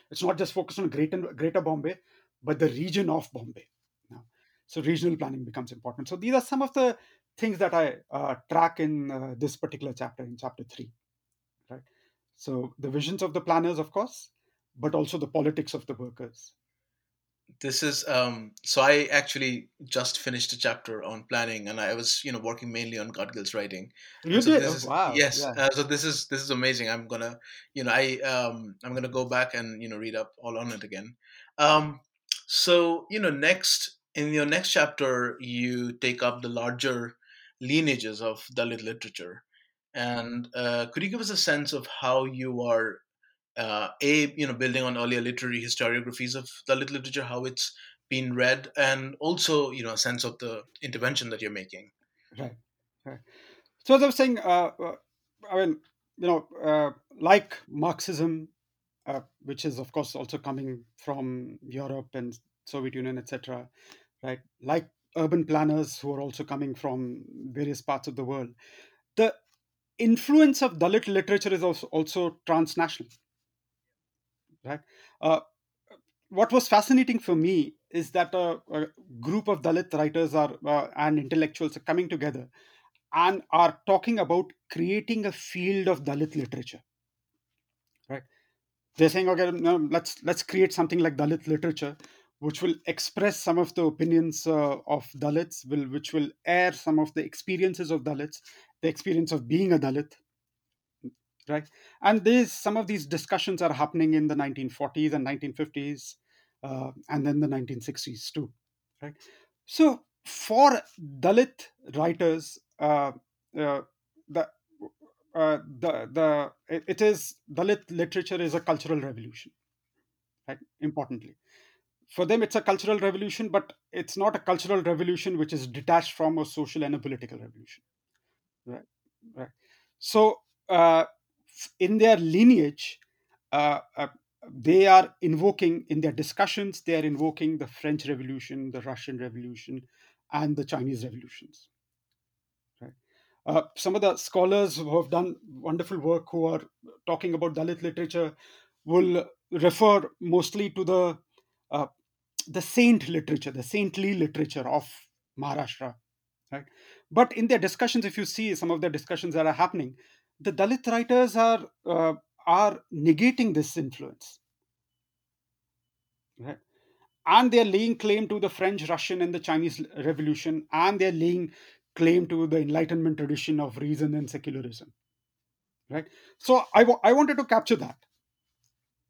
It's not just focused on greater Greater Bombay, but the region of Bombay. Now, so regional planning becomes important. So these are some of the things that I uh, track in uh, this particular chapter, in chapter three. Right. So the visions of the planners, of course, but also the politics of the workers. This is um, so. I actually just finished a chapter on planning, and I was, you know, working mainly on Gadgil's writing. You so did? This oh, is, wow! Yes. Yeah. Uh, so this is this is amazing. I'm gonna, you know, I um, I'm gonna go back and you know read up all on it again. Um, so you know, next in your next chapter, you take up the larger lineages of Dalit literature. And uh, could you give us a sense of how you are, uh, a you know, building on earlier literary historiographies of Dalit literature, how it's been read, and also you know, a sense of the intervention that you're making. Right. Right. So as I was saying, uh, uh I mean, you know, uh, like Marxism, uh, which is of course also coming from Europe and Soviet Union, etc. Right. Like urban planners who are also coming from various parts of the world. The influence of Dalit literature is also, also transnational. Right. Uh, what was fascinating for me is that a, a group of Dalit writers are uh, and intellectuals are coming together and are talking about creating a field of Dalit literature. Right. They're saying, okay, no, let's let's create something like Dalit literature, which will express some of the opinions uh, of Dalits, will which will air some of the experiences of Dalits, the experience of being a Dalit, right? And these some of these discussions are happening in the 1940s and 1950s, uh, and then the 1960s too, right? So for Dalit writers, uh, uh, the uh, the the it is Dalit literature is a cultural revolution, right? Importantly, for them it's a cultural revolution, but it's not a cultural revolution which is detached from a social and a political revolution, right? Right. So uh, in their lineage, uh, uh, they are invoking in their discussions they are invoking the French Revolution, the Russian Revolution, and the Chinese revolutions. Uh, some of the scholars who have done wonderful work who are talking about Dalit literature will refer mostly to the uh, the saint literature, the saintly literature of Maharashtra, right? But in their discussions, if you see some of the discussions that are happening, the Dalit writers are uh, are negating this influence, right? And they're laying claim to the French, Russian, and the Chinese Revolution, and they're laying claim to the enlightenment tradition of reason and secularism. Right? So I, w- I wanted to capture that.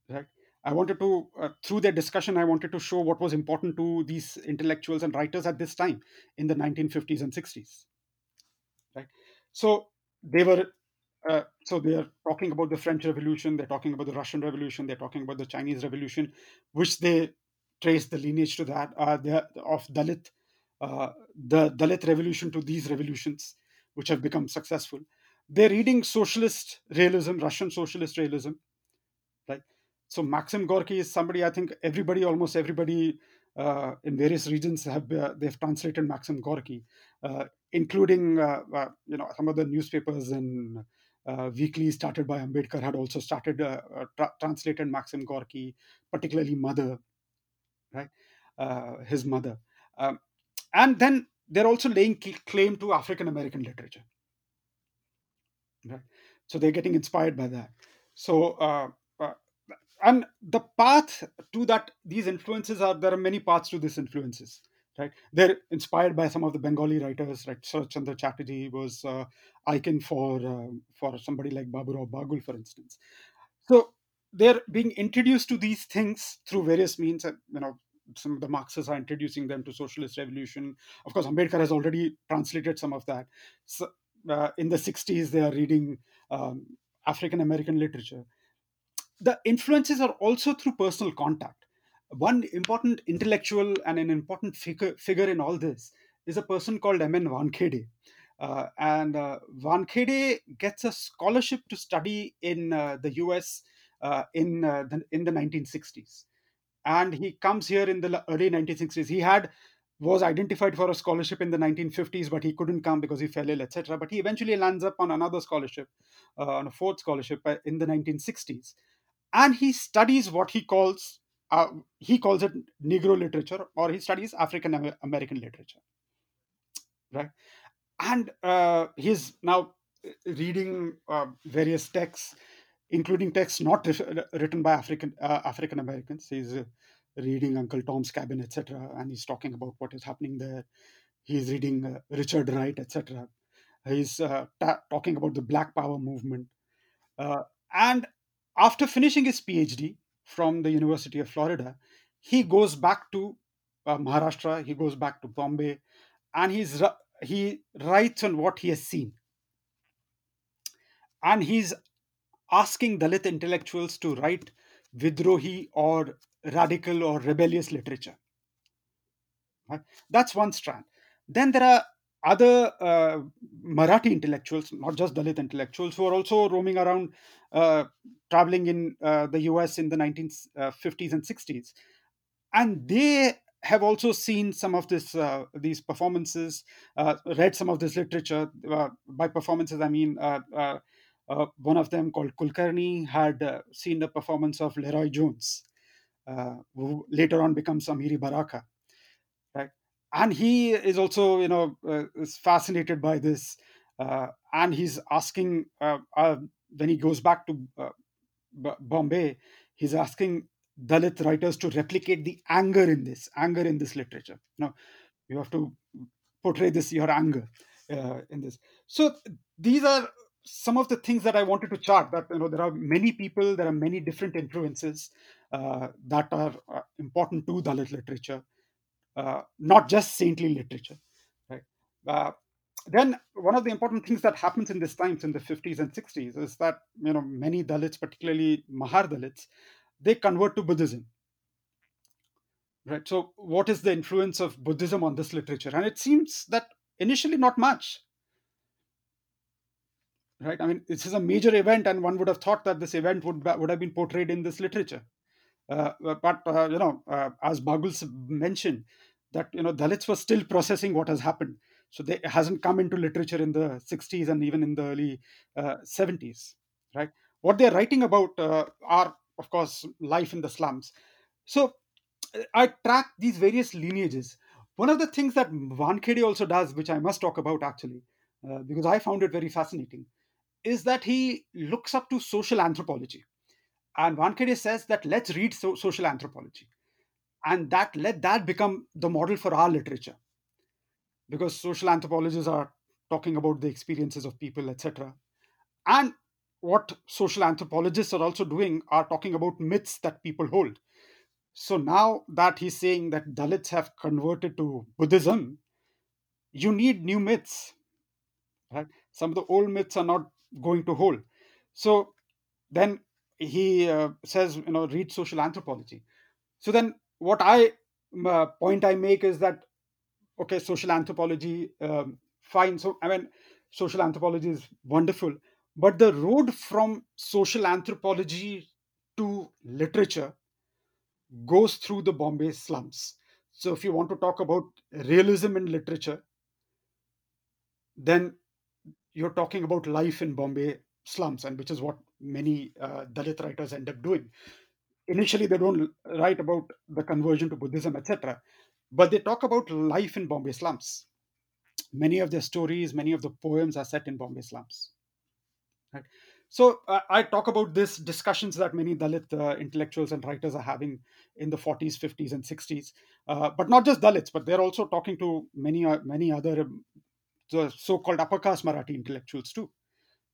Right? I wanted to uh, through their discussion i wanted to show what was important to these intellectuals and writers at this time in the 1950s and 60s right? So they were uh, so they are talking about the french revolution they're talking about the russian revolution they're talking about the chinese revolution which they trace the lineage to that uh, of dalit uh, the Dalit revolution to these revolutions, which have become successful. They're reading socialist realism, Russian socialist realism, right? so Maxim Gorky is somebody I think everybody, almost everybody uh, in various regions have uh, they've translated Maxim Gorky, uh, including uh, uh, you know some of the newspapers and uh, weekly started by Ambedkar had also started uh, uh, tra- translated Maxim Gorky, particularly Mother, right? Uh, his mother, um, and then they're also laying claim to African American literature, right? So they're getting inspired by that. So and the path to that these influences are there are many paths to these influences right? They're inspired by some of the bengali writers right? Sarath Chandra Chatterjee was uh, icon for uh, for somebody like baburao bagul for instance. So they're being introduced to these things through various means you know some of the marxists are introducing them to socialist revolution. Of course ambedkar has already translated some of that. So, uh, in the 60s they are reading um, african american literature. The influences are also through personal contact. One important intellectual and an important figure, figure in all this is a person called M.N. Wankhede. Uh, and uh, Wankhede gets a scholarship to study in uh, the US uh, in, uh, the, in the 1960s. And he comes here in the early 1960s. He had was identified for a scholarship in the 1950s, but he couldn't come because he fell ill, etc. But he eventually lands up on another scholarship, uh, on a fourth scholarship in the 1960s and he studies what he calls uh, he calls it negro literature or he studies african american literature. Right? And uh, he's now reading uh, various texts including texts not written by african uh, african americans. He's uh, reading uncle tom's cabin etc and he's talking about what is happening there. He's reading uh, richard wright etc he's ta- talking about the black power movement. And after finishing his PhD from the University of Florida, he goes back to uh, Maharashtra, he goes back to Bombay, and he's he writes on what he has seen. And he's asking Dalit intellectuals to write Vidrohi or radical or rebellious literature. Right? That's one strand. Then there are other uh, Marathi intellectuals, not just Dalit intellectuals, who are also roaming around, uh, traveling in uh, the US in the 1950s uh, and 60s. And they have also seen some of this uh, these performances, uh, read some of this literature. by performances, I mean one of them called Kulkarni had seen the performance of LeRoi Jones, who later on becomes Amiri Baraka and he is also you know uh, is fascinated by this uh, and he's asking uh, uh when he goes back to uh, B- bombay he's asking dalit writers to replicate the anger in this anger in this literature. Now you have to portray this your anger in this. So these are some of the things that i wanted to chart that you know there are many people there are many different influences that are important to dalit literature not just saintly literature. Right? Uh, then one of the important things that happens in this times in the 50s and 60s is that you know many Dalits, particularly Mahar Dalits, they convert to Buddhism. Right. So, what is the influence of Buddhism on this literature? And it seems that initially not much. Right. I mean, this is a major event, and one would have thought that this event would would have been portrayed in this literature. Uh, but uh, you know, uh, as Bagul mentioned, that you know Dalits were still processing what has happened. So they, it hasn't come into literature in the 60s and even in the early 70s, right? What they're writing about are, of course, life in the slums. So I track these various lineages. One of the things that Wankhede also does, which I must talk about actually, uh, because I found it very fascinating, is that he looks up to social anthropology. And Wankhede says that let's read so- social anthropology. And that let that become the model for our literature. Because social anthropologists are talking about the experiences of people, etc. And what social anthropologists are also doing are talking about myths that people hold. So now that he's saying that Dalits have converted to Buddhism, you need new myths. Right? Some of the old myths are not going to hold. So then he uh, says, you know, read social anthropology. So then what I uh, point I make is that okay, social anthropology, um, fine. So I mean, social anthropology is wonderful, but the road from social anthropology to literature goes through the Bombay slums. So, if you want to talk about realism in literature, then you're talking about life in Bombay slums, and which is what many uh, Dalit writers end up doing. Initially, they don't write about the conversion to Buddhism, etc., but they talk about life in Bombay slums. Many of their stories, many of the poems are set in Bombay slums. Right? So uh, I talk about this discussions that many Dalit uh, intellectuals and writers are having in the 40s, 50s, and 60s, uh, but not just Dalits, but they're also talking to many uh, many other um, so-called upper caste Marathi intellectuals too,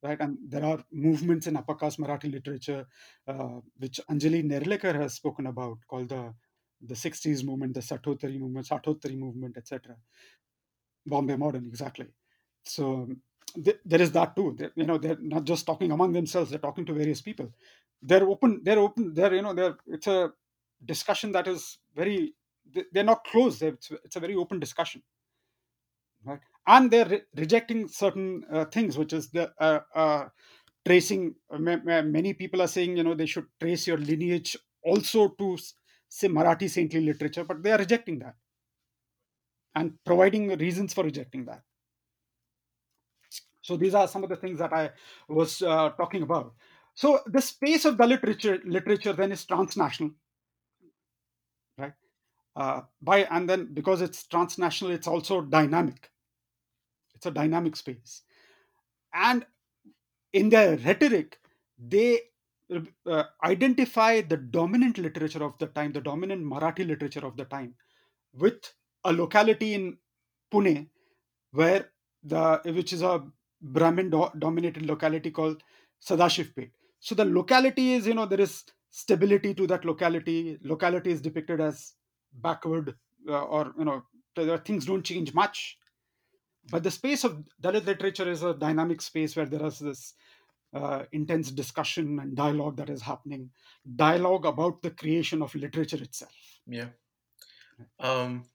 right? And there are movements in upper caste Marathi literature, uh, which Anjali Nerlekar has spoken about, called the the 60s movement, the Sathottari movement, Sathottari movement, etc. Bombay Modern, exactly. So th- there is that too. They, you know, they're not just talking among themselves; they're talking to various people. They're open. They're open. They're you know, they're it's a discussion that is very. they- They're not closed. It's, it's a very open discussion? And they're re- rejecting certain uh, things, which is the uh, uh, tracing. uh, ma- ma- Many people are saying, you know, they should trace your lineage also to say Marathi saintly literature, but they are rejecting that and providing reasons for rejecting that. So these are some of the things that I was uh, talking about. So the space of Dalit literature, literature then is transnational, right? Uh, by and then because it's transnational, it's also dynamic. It's a dynamic space, and in their rhetoric, they uh, identify the dominant literature of the time, the dominant Marathi literature of the time, with a locality in Pune where the which is a Brahmin do- dominated locality called Sadashiv Peth. So the locality is, you know, there is stability to that locality. Locality is depicted as backward, uh, or you know, things don't change much. But the space of Dalit literature is a dynamic space where there is this uh, intense discussion and dialogue that is happening. Dialogue about the creation of literature itself. Yeah. Um,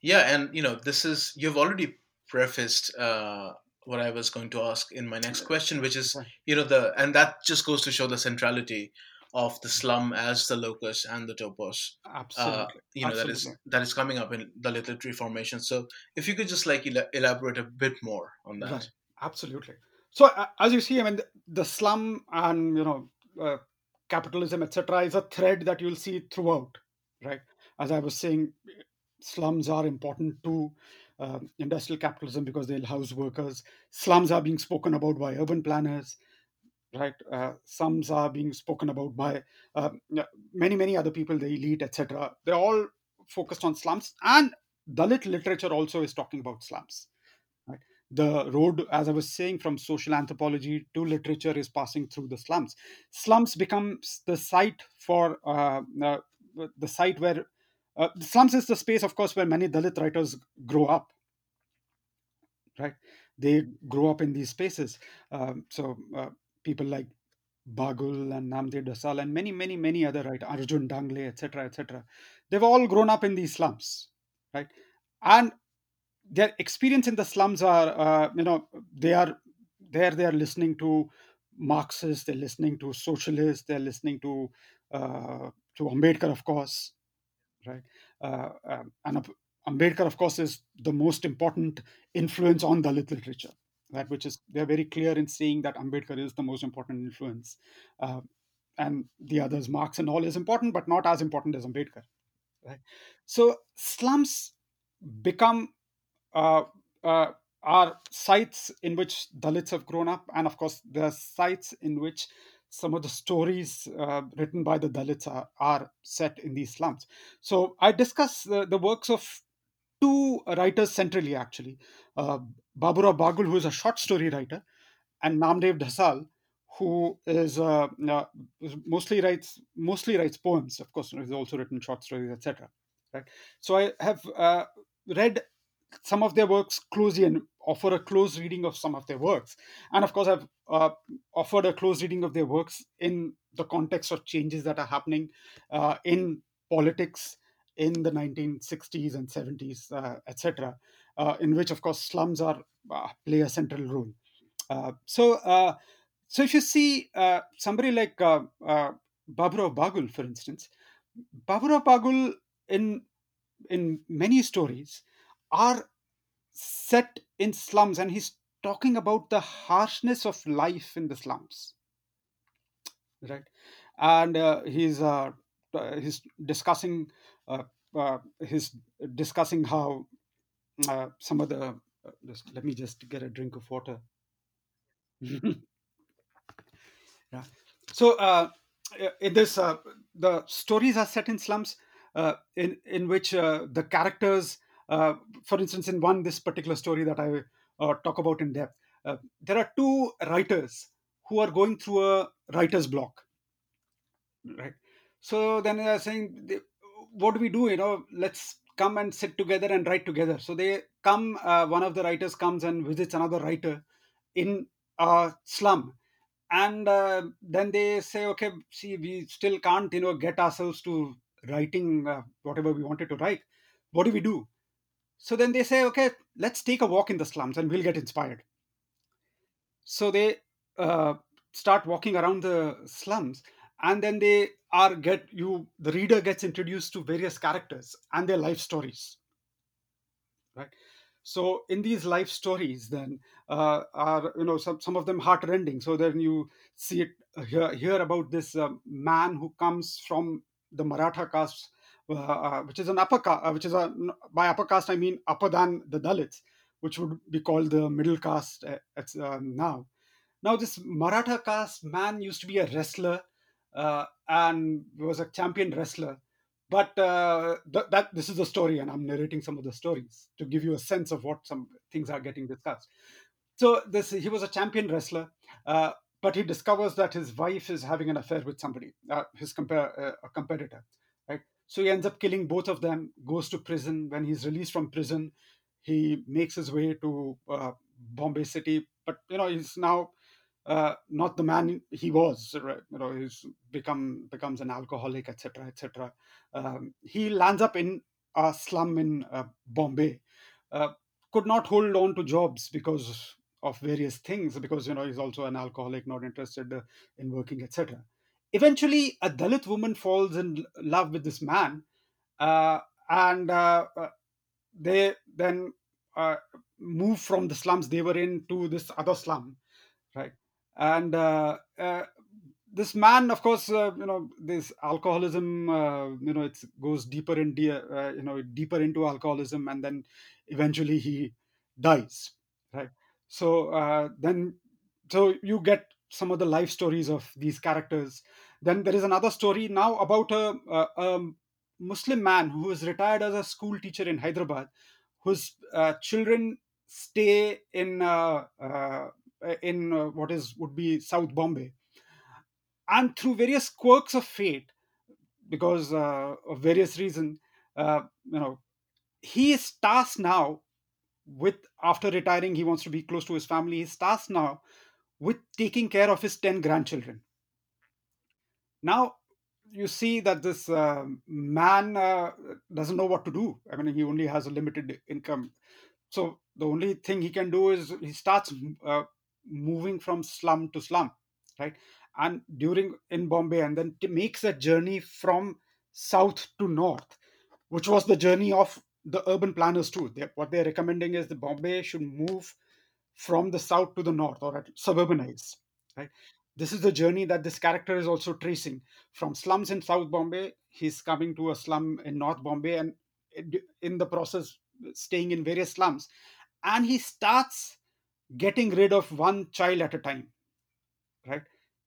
yeah, and you know, this is you've already prefaced uh, what I was going to ask in my next question, which is you know the and that just goes to show the centrality of the slum as the locus and the topos. Uh, Absolutely. you know that is that is coming up in the literary formation. So if you could just like ela- elaborate a bit more on that. Right. Absolutely. So uh, as you see, I mean, the, the slum and you know uh, capitalism, etc., is a thread that you'll see throughout. Right. As I was saying, slums are important to uh, industrial capitalism because they'll house workers. Slums are being spoken about by urban planners. Right. Uh, slums are being spoken about by uh, many, many other people, the elite, etc. They're all focused on slums, and Dalit literature also is talking about slums right? the road as i was saying from social anthropology to literature is passing through the slums slums becomes the site for uh, uh, the site where uh, slums is the space of course where many dalit writers grow up right they grow up in these spaces um, so uh, people like bagul and namdev dhasal and many many many other right arjun dangle etc etc they've all grown up in these slums right? And their experience in the slums are uh, you know they are there they are listening to marxists they're listening to socialists they're listening to uh, to ambedkar of course right? Uh, um, and ambedkar of course is the most important influence on dalit literature right which is they're very clear in saying that ambedkar is the most important influence uh, and the others marx and all is important but not as important as ambedkar right so slums become uh, uh, are sites in which Dalits have grown up, and of course, there are sites in which some of the stories uh, written by the Dalits are, are set in these slums. So, I discuss the, the works of two writers centrally, actually uh, Baburao Bagul, who is a short story writer, and Namdev Dhasal, who is uh, uh, mostly writes mostly writes poems. Of course, he's also written short stories, etc. Right. So I have uh, read some of their works closely and offer a close reading of some of their works. And of course, I've uh, offered a close reading of their works in the context of changes that are happening uh, in politics in the 1960s and 70s, uh, etc., in which, of course, slums are uh, play a central role. Uh, so, uh, so if you see uh, somebody like uh, uh, Bagul, for instance, Baburao Bagul in in many stories are set in slums, and he's talking about the harshness of life in the slums, right? And uh, he's uh, uh, he's discussing uh, uh, he's discussing how uh, some of the uh, just, let me just get a drink of water. Yeah. So uh, in this, uh, the stories are set in slums, uh, in in which uh, the characters, uh, for instance, in one this particular story that I talk about in depth, there are two writers who are going through a writer's block, right? So then they are saying, what do we do? You know, let's come and sit together and write together. So they come. Uh, one of the writers comes and visits another writer in a slum and uh, then they say okay see we still can't you know get ourselves to writing uh, whatever we wanted to write what do we do so then they say okay let's take a walk in the slums and we'll get inspired so they uh, start walking around the slums and then they are get you the reader gets introduced to various characters and their life stories right? So in these life stories then uh, are you know some, some of them heartrending. So then you see it uh, hear, hear about this uh, man who comes from the maratha caste uh, uh, which is an upper caste uh, which is a by upper caste i mean upper than the dalits which would be called the middle caste now. Now this maratha caste man used to be a wrestler and was a champion wrestler. But uh, th- that this is the story and i'm narrating some of the stories to give you a sense of what some things are getting discussed. So this he was a champion wrestler uh, but he discovers that his wife is having an affair with somebody uh, his compare uh, a competitor right? So he ends up killing both of them goes to prison. When he's released from prison he makes his way to uh, bombay city. But you know he's now uh, not the man he was right? you know he's become becomes an alcoholic etc etc um, he lands up in a slum in uh, bombay. Uh, could not hold on to jobs because of various things because you know he's also an alcoholic not interested uh, in working etc eventually a dalit woman falls in love with this man uh, and uh, they then move from the slums they were in to this other slum right and uh, uh, this man of course uh, you know this alcoholism uh, you know it goes deeper in de- uh, you know deeper into alcoholism and then eventually he dies right? So uh, then so you get some of the life stories of these characters. Then there is another story now about a, a, a muslim man who is retired as a school teacher in hyderabad whose children stay in in uh, what is would be south bombay. And through various quirks of fate because uh, of various reason, uh, you know he is tasked now with after retiring he wants to be close to his family he's tasked now with taking care of his 10 grandchildren. Now you see that this uh, man uh, doesn't know what to do. I mean he only has a limited income. So the only thing he can do is he starts uh, moving from slum to slum right? And during in bombay and then makes a journey from south to north which was the journey of the urban planners too. They, what they're recommending is the bombay should move from the south to the north or suburbanize right? This is the journey that this character is also tracing. From slums in south bombay he's coming to a slum in north bombay and eh, in the process staying in various slums. And he starts getting rid of one child at a time right?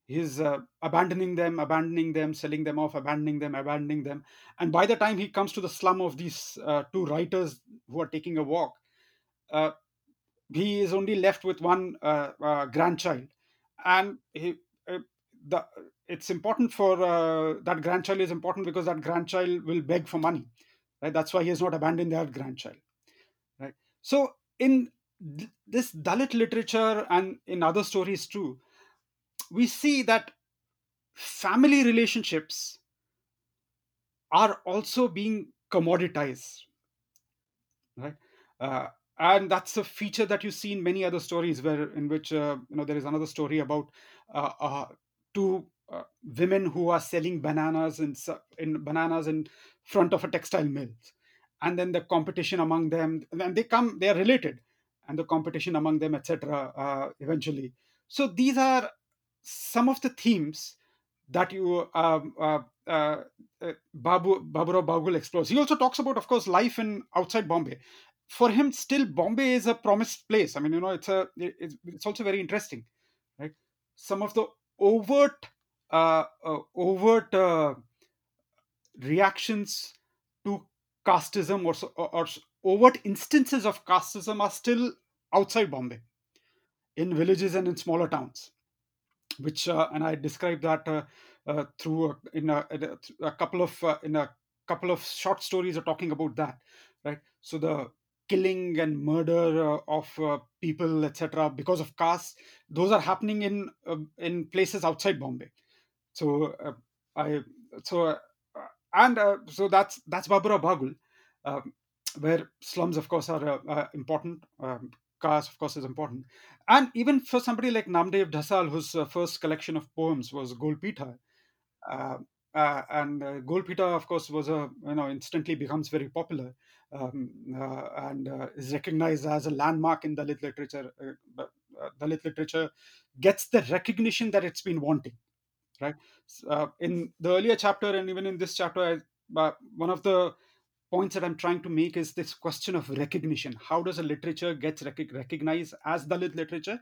He's uh, abandoning them abandoning them selling them off abandoning them abandoning them. And by the time he comes to the slum of these uh, two writers who are taking a walk uh, he is only left with one uh, uh, grandchild. And he, uh, the it's important for that grandchild is important because that grandchild will beg for money right? That's why he has not abandoned that grandchild right? So in th- this dalit literature and in other stories too we see that family relationships are also being commoditized right? Uh, and that's a feature that you see in many other stories where in which uh, you know there is another story about uh, uh, two uh, women who are selling bananas in, in bananas in front of a textile mill. And then the competition among them and they come they are related and the competition among them etc uh, eventually. So these are some of the themes that you um, uh, uh, uh, Baburao Bagul explores. He also talks about of course life in outside bombay. For him still bombay is a promised place. I mean you know it's a it's, it's also very interesting right? Some of the overt uh, uh, overt uh, reactions to casteism or, or overt instances of casteism are still outside Bombay, in villages and in smaller towns. Which uh, and I described that uh, uh, through a, in a, in a, couple of uh, in a couple of short stories are talking about that, right? So the killing and murder uh, of uh, people, etc., because of caste, those are happening in uh, in places outside Bombay so I so and so that's that's Baburao Bagul, um, where slums of course are uh, uh, important. Um, caste of course is important, and even for somebody like Namdev Dhasal, whose uh, first collection of poems was Golpitha, uh, uh, and uh, Golpitha of course was a you know instantly becomes very popular um, uh, and is recognized as a landmark in Dalit literature. Dalit literature gets the recognition that it's been wanting right in the earlier chapter and even in this chapter I, one of the points that i'm trying to make is this question of recognition how does a literature get rec- recognized as dalit literature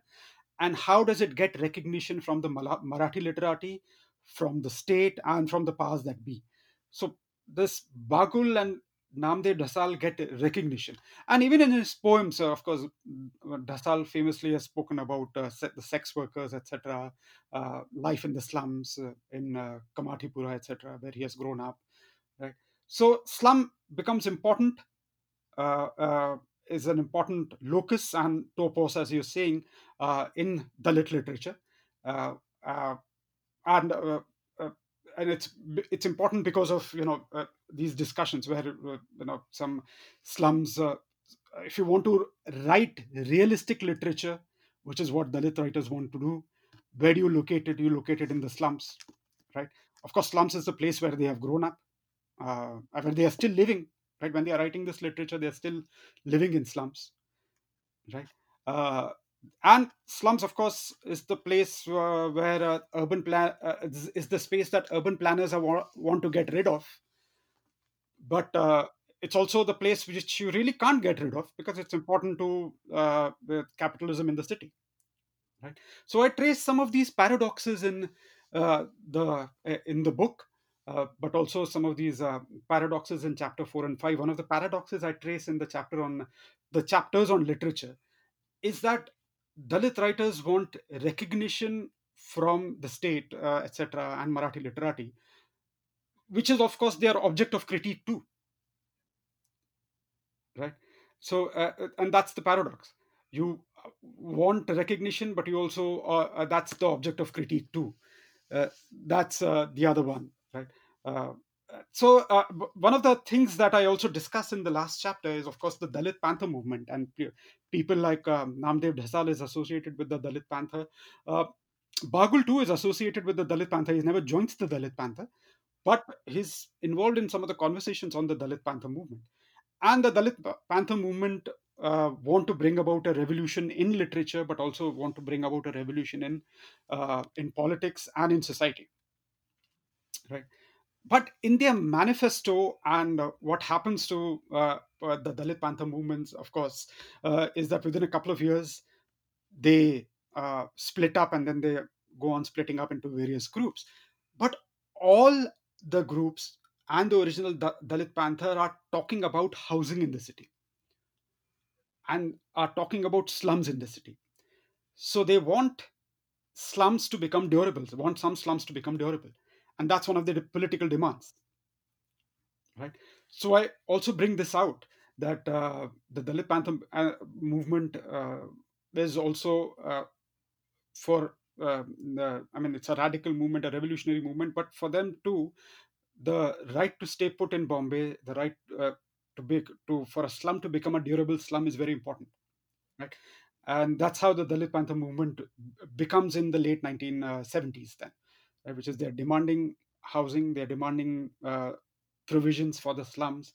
and how does it get recognition from the marathi literati from the state and from the powers that be so this bagul and namdev dhasal get recognition and even in his poems of course dhasal famously has spoken about uh, the sex workers etc uh, life in the slums uh, in uh, Kamathipura, etc., where he has grown up. Right. So slum becomes important, uh, uh, is an important locus and topos, as you're saying, uh, in Dalit literature, uh, uh, and uh, and it's it's important because of you know these discussions where you know some slums. If you want to write realistic literature, which is what Dalit writers want to do, where do you locate it? You locate it in the slums, right? Of course, slums is the place where they have grown up, uh, where they are still living, right? When they are writing this literature, they are still living in slums, right? Uh, and slums, of course, is the place uh, where uh, urban plan uh, is, the space that urban planners wa- want to get rid of, but uh, it's also the place which you really can't get rid of because it's important to capitalism in the city right so i trace some of these paradoxes in the in the book uh, but also some of these uh, paradoxes in chapter 4 and 5 one of the paradoxes i trace in the chapter on the chapters on literature is that dalit writers want recognition from the state uh, etc and marathi literati which is of course their object of critique too. Right? So uh, uh, and that's the paradox. You want recognition but you also that's the object of critique too. That's the other one right? Uh, so uh, one of the things that i also discuss in the last chapter is of course the dalit panther movement and pe- people like um, namdev dhasal is associated with the dalit panther. Uh, bagul too is associated with the dalit panther. He's never joined the dalit panther but he's involved in some of the conversations on the dalit panther movement. And the Dalit Panther movement uh, want to bring about a revolution in literature, but also want to bring about a revolution in uh, in politics and in society, right? But in their manifesto and uh, what happens to uh, uh, the Dalit Panther movements, of course, is that within a couple of years they split up and then they go on splitting up into various groups. But all the groups and the original Dalit Panther are talking about housing in the city and are talking about slums in the city. So they want slums to become durable, they want some slums to become durable. And that's one of the political demands, right? So I also bring this out that uh, the Dalit Panther uh, movement uh, is also uh, for, uh, the, I mean, it's a radical movement, a revolutionary movement, but for them too, the right to stay put in Bombay, the right uh, to be to for a slum to become a durable slum is very important, right? And that's how the Dalit Panther movement becomes in the late 1970s. Then, uh, which is they're demanding housing, they're demanding uh, provisions for the slums,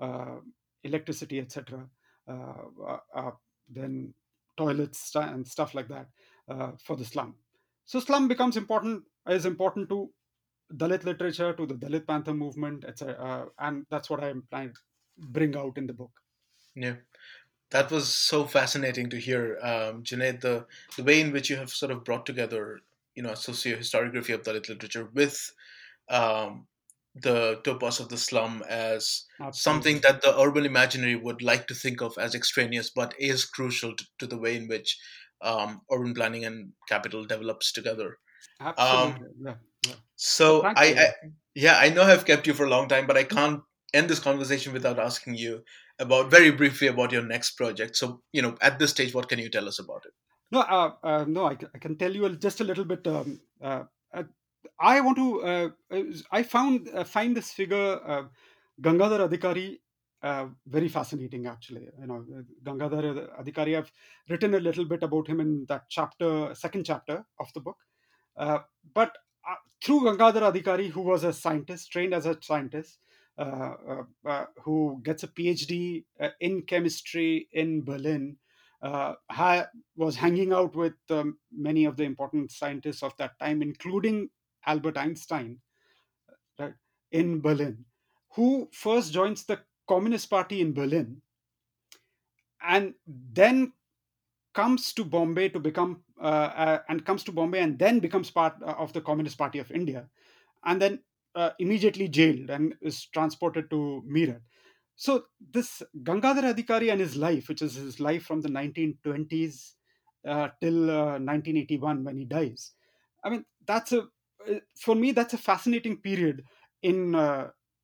uh, electricity, etc. then toilets and stuff like that for the slum. So slum becomes important is important to Dalit literature, to the Dalit Panther movement, etc. and that's what I'm trying to bring out in the book. Yeah that was so fascinating to hear, um, Juned, the, the way in which you have sort of brought together, you know, socio-historiography of Dalit literature with um, the topos of the slum as Absolutely. something that the urban imaginary would like to think of as extraneous, but is crucial to, to the way in which um, urban planning and capital develops together. Absolutely. Um, yeah, yeah. So I, I, yeah, I know I've kept you for a long time, but I can't end this conversation without asking you about very briefly about your next project. So, you know, at this stage, what can you tell us about it? No, uh, uh, no, I, I, can tell you just a little bit. Um, uh, uh I want to. Uh, I found uh, find this figure Gangadhar Adhikari very fascinating. Actually, you know, Gangadhar Adhikari. I've written a little bit about him in that chapter, second chapter of the book. but through Gangadhar Adhikari, who was a scientist, trained as a scientist, who gets a PhD in chemistry in Berlin, ha- was hanging out with um, many of the important scientists of that time, including Albert Einstein, right, in Berlin, who first joins the Communist Party in Berlin and then comes to Bombay to become uh, uh, and comes to Bombay and then becomes part of the Communist Party of India, and then uh, immediately jailed and is transported to Meerut. So this Gangadhar Adhikari and his life, which is his life from the 1920s uh, till uh, 1981 when he dies, I mean that's a uh, for me that's a fascinating period in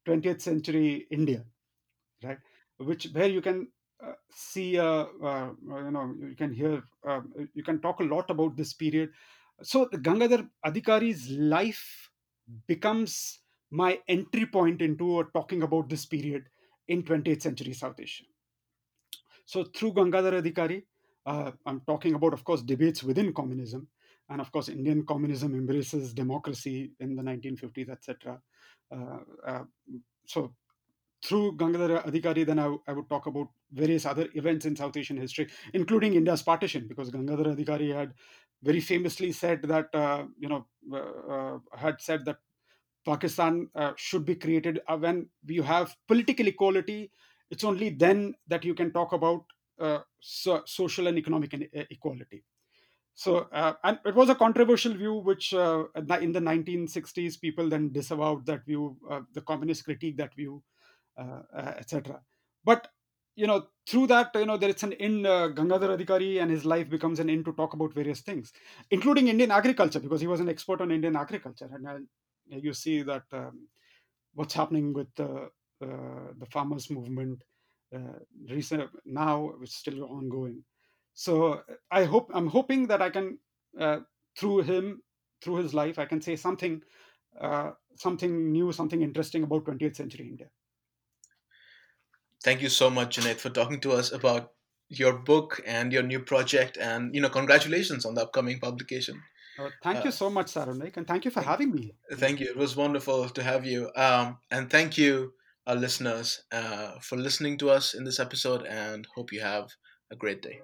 20th uh, century India, right? Which where you can uh, see, uh, you know, you can hear, you can talk a lot about this period. So the Gangadhar Adhikari's life becomes my entry point into talking about this period in 20th century South Asia. So through Gangadhar Adhikari, uh, I'm talking about, of course, debates within communism, and of course, Indian communism embraces democracy in the 1950s, etc. Uh, uh, so through Gangadhar Adhikari, then I, would talk about various other events in South Asian history, including India's partition, because Gangadhar Adhikari had very famously said that, uh, you know, uh, uh had said that Pakistan uh, should be created uh, when you have political equality. It's only then that you can talk about uh, so, social and economic equality. So, uh, and it was a controversial view, which uh, in the 1960s people then disavowed that view, uh, the communist critique that view, etc. But you know, through that, you know, there is an in uh, Gangadhar Adhikari and his life becomes an in to talk about various things, including Indian agriculture, because he was an expert on Indian agriculture. And you see that um, what's happening with the uh, the farmers movement uh, recent now it's still ongoing. So i hope i'm hoping that i can uh, through him through his life i can say something something new something interesting about 20th century india. Thank you so much Juned, for talking to us about your book and your new project and you know congratulations on the upcoming publication thank uh, you so much, Saronik, and thank you for having me. Thank you. It was wonderful to have you. Um, and thank you, our listeners, uh, for listening to us in this episode, and hope you have a great day.